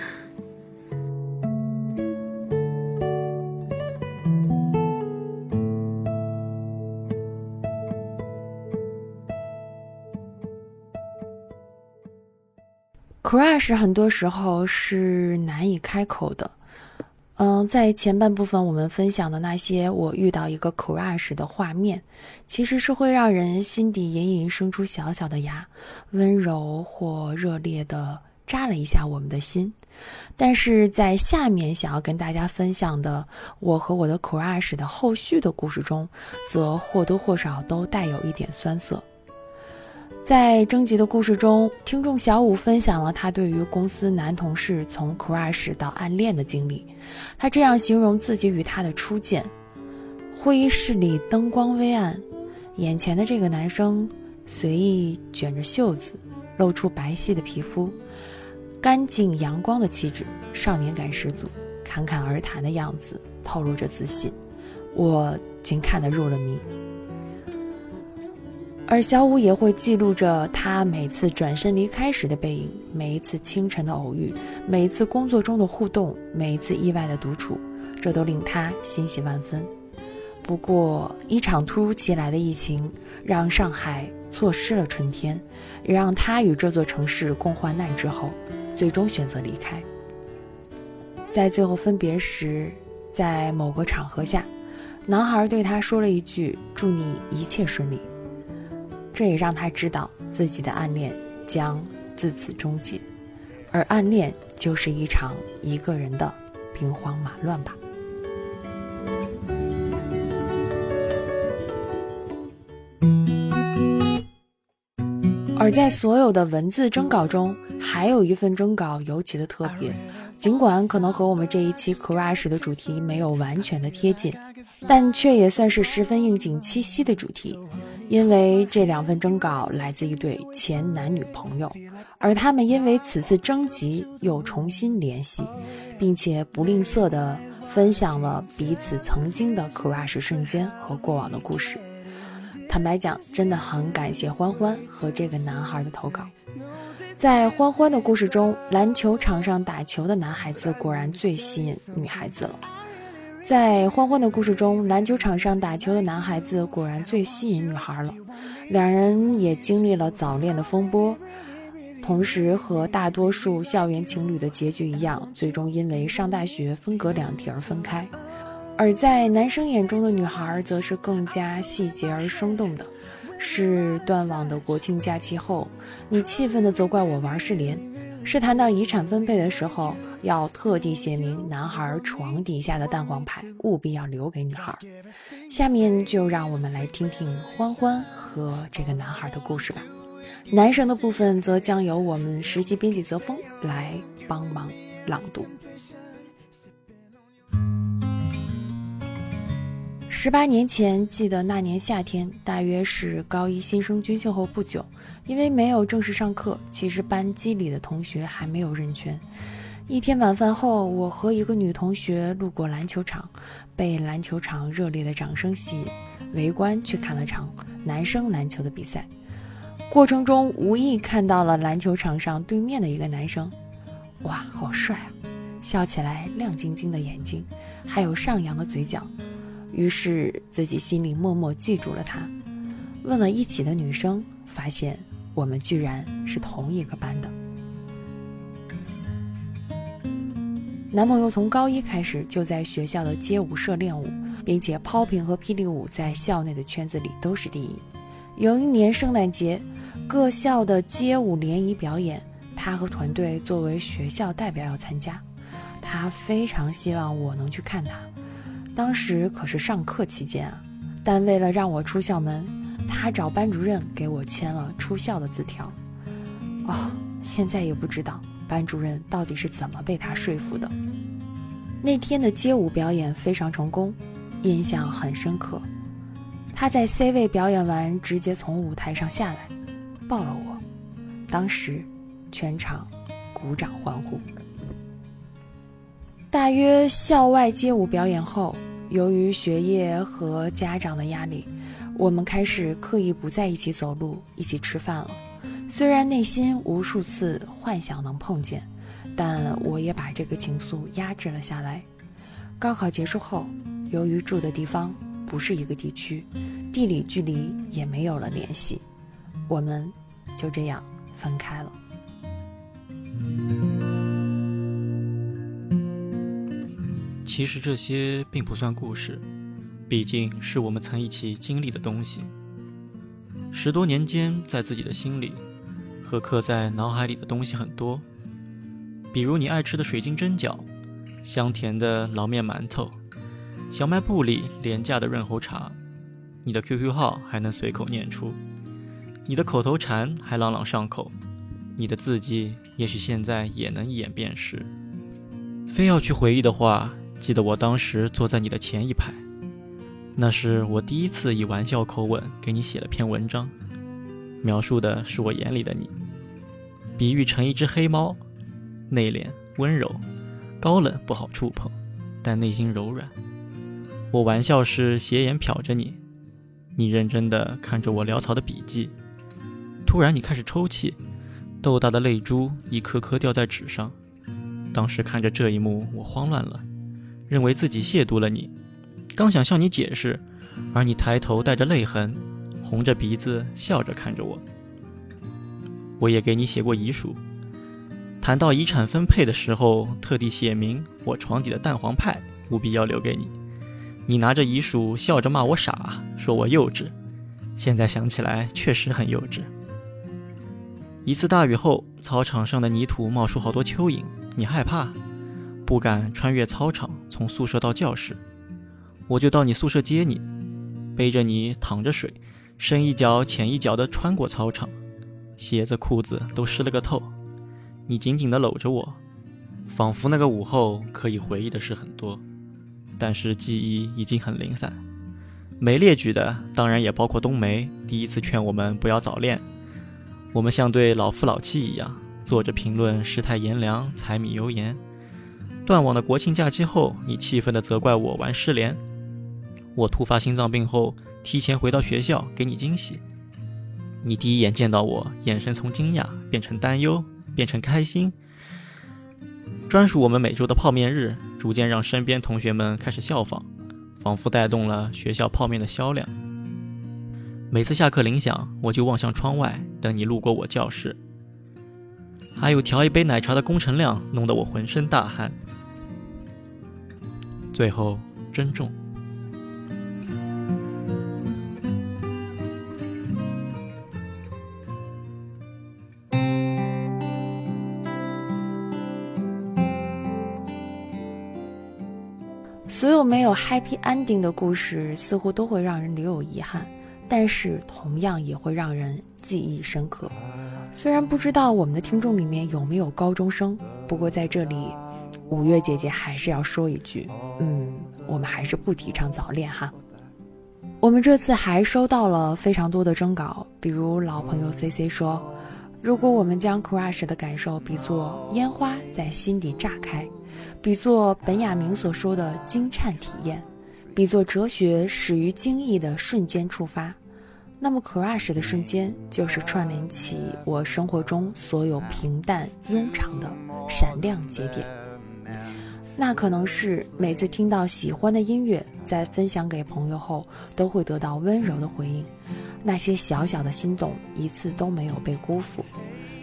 B: Crush 很多时候是难以开口的。嗯，在前半部分我们分享的那些我遇到一个 crush 的画面，其实是会让人心底隐隐生出小小的芽，温柔或热烈的扎了一下我们的心。但是在下面想要跟大家分享的我和我的 crush 的后续的故事中，则或多或少都带有一点酸涩。在征集的故事中，听众小五分享了他对于公司男同事从 crush 到暗恋的经历。他这样形容自己与他的初见：会议室里灯光微暗，眼前的这个男生随意卷着袖子，露出白皙的皮肤，干净阳光的气质，少年感十足，侃侃而谈的样子透露着自信，我竟看得入了迷。而小五也会记录着他每次转身离开时的背影，每一次清晨的偶遇，每一次工作中的互动，每一次意外的独处，这都令他欣喜万分。不过，一场突如其来的疫情让上海错失了春天，也让他与这座城市共患难之后，最终选择离开。在最后分别时，在某个场合下，男孩对他说了一句：“祝你一切顺利。”这也让他知道自己的暗恋将自此终结，而暗恋就是一场一个人的兵荒马乱吧。而在所有的文字征稿中，还有一份征稿尤其的特别，尽管可能和我们这一期 crush 的主题没有完全的贴近，但却也算是十分应景七夕的主题。因为这两份征稿来自一对前男女朋友，而他们因为此次征集又重新联系，并且不吝啬地分享了彼此曾经的 crush 瞬间和过往的故事。坦白讲，真的很感谢欢欢和这个男孩的投稿。在欢欢的故事中，篮球场上打球的男孩子果然最吸引女孩子了。在欢欢的故事中，篮球场上打球的男孩子果然最吸引女孩了。两人也经历了早恋的风波，同时和大多数校园情侣的结局一样，最终因为上大学分隔两地而分开。而在男生眼中的女孩，则是更加细节而生动的，是断网的国庆假期后，你气愤的责怪我玩是连。是谈到遗产分配的时候，要特地写明男孩床底下的蛋黄牌务必要留给女孩。下面就让我们来听听欢欢和这个男孩的故事吧。男生的部分则将由我们实习编辑泽峰来帮忙朗读。十八年前，记得那年夏天，大约是高一新生军训后不久，因为没有正式上课，其实班级里的同学还没有认全。一天晚饭后，我和一个女同学路过篮球场，被篮球场热烈的掌声吸引，围观去看了场男生篮球的比赛。过程中无意看到了篮球场上对面的一个男生，哇，好帅啊！笑起来亮晶晶的眼睛，还有上扬的嘴角。于是自己心里默默记住了他，问了一起的女生，发现我们居然是同一个班的。男朋友从高一开始就在学校的街舞社练舞，并且抛屏和霹雳舞在校内的圈子里都是第一。有一年圣诞节，各校的街舞联谊表演，他和团队作为学校代表要参加，他非常希望我能去看他。当时可是上课期间啊，但为了让我出校门，他找班主任给我签了出校的字条。哦，现在也不知道班主任到底是怎么被他说服的。那天的街舞表演非常成功，印象很深刻。他在 C 位表演完，直接从舞台上下来，抱了我。当时，全场鼓掌欢呼。大约校外街舞表演后，由于学业和家长的压力，我们开始刻意不在一起走路、一起吃饭了。虽然内心无数次幻想能碰见，但我也把这个情愫压制了下来。高考结束后，由于住的地方不是一个地区，地理距离也没有了联系，我们就这样分开了。
L: 其实这些并不算故事，毕竟是我们曾一起经历的东西。十多年间，在自己的心里和刻在脑海里的东西很多，比如你爱吃的水晶蒸饺，香甜的老面馒头，小卖部里廉价的润喉茶，你的 QQ 号还能随口念出，你的口头禅还朗朗上口，你的字迹也许现在也能一眼辨识。非要去回忆的话，记得我当时坐在你的前一排，那是我第一次以玩笑口吻给你写了篇文章，描述的是我眼里的你，比喻成一只黑猫，内敛温柔，高冷不好触碰，但内心柔软。我玩笑时斜眼瞟着你，你认真的看着我潦草的笔记，突然你开始抽泣，豆大的泪珠一颗颗掉在纸上。当时看着这一幕，我慌乱了。认为自己亵渎了你，刚想向你解释，而你抬头带着泪痕，红着鼻子笑着看着我。我也给你写过遗书，谈到遗产分配的时候，特地写明我床底的蛋黄派务必要留给你。你拿着遗书笑着骂我傻，说我幼稚。现在想起来确实很幼稚。一次大雨后，操场上的泥土冒出好多蚯蚓，你害怕。不敢穿越操场，从宿舍到教室，我就到你宿舍接你，背着你淌着水，深一脚浅一脚地穿过操场，鞋子裤子都湿了个透。你紧紧地搂着我，仿佛那个午后可以回忆的事很多，但是记忆已经很零散。没列举的当然也包括冬梅第一次劝我们不要早恋，我们像对老夫老妻一样坐着评论世态炎凉、柴米油盐。断网的国庆假期后，你气愤地责怪我玩失联。我突发心脏病后，提前回到学校给你惊喜。你第一眼见到我，眼神从惊讶变成担忧，变成开心。专属我们每周的泡面日，逐渐让身边同学们开始效仿，仿佛带动了学校泡面的销量。每次下课铃响，我就望向窗外，等你路过我教室。还有调一杯奶茶的工程量，弄得我浑身大汗。最后，珍重。
B: 所有没有 happy ending 的故事，似乎都会让人留有遗憾，但是同样也会让人记忆深刻。虽然不知道我们的听众里面有没有高中生，不过在这里，五月姐姐还是要说一句，嗯，我们还是不提倡早恋哈。我们这次还收到了非常多的征稿，比如老朋友 C C 说，如果我们将 crush 的感受比作烟花在心底炸开，比作本雅明所说的惊颤体验，比作哲学始于惊异的瞬间触发。那么，crush 的瞬间就是串联起我生活中所有平淡庸常的闪亮节点。那可能是每次听到喜欢的音乐，在分享给朋友后，都会得到温柔的回应。那些小小的心动，一次都没有被辜负。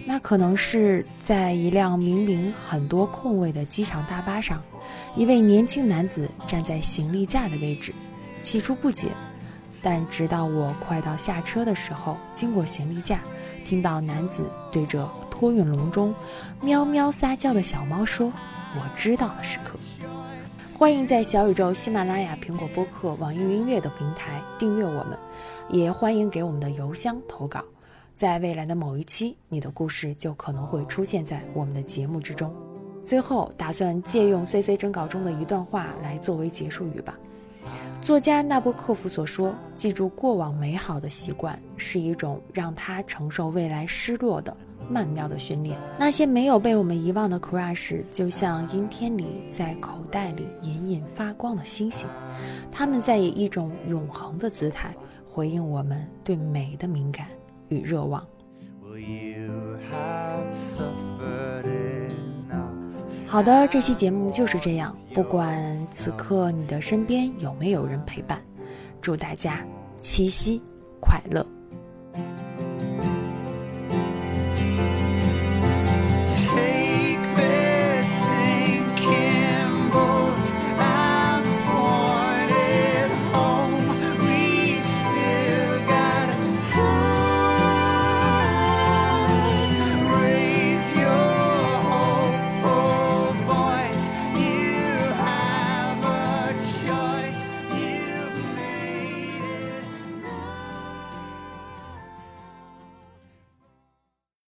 B: 那可能是在一辆明明很多空位的机场大巴上，一位年轻男子站在行李架的位置。起初不解，但直到我快到下车的时候，经过行李架，听到男子对着托运笼中喵喵撒娇的小猫说：“我知道了时刻。”欢迎在小宇宙、喜马拉雅、苹果播客、网易云音乐等平台订阅我们，也欢迎给我们的邮箱投稿。在未来的某一期，你的故事就可能会出现在我们的节目之中。最后，打算借用 C C 征稿中的一段话来作为结束语吧。作家纳波科夫所说：“记住过往美好的习惯，是一种让他承受未来失落的曼妙的训练。那些没有被我们遗忘的 crush，就像阴天里在口袋里隐隐发光的星星，他们在以一种永恒的姿态回应我们对美的敏感。”与热望。好的，这期节目就是这样。不管此刻你的身边有没有人陪伴，祝大家七夕快乐。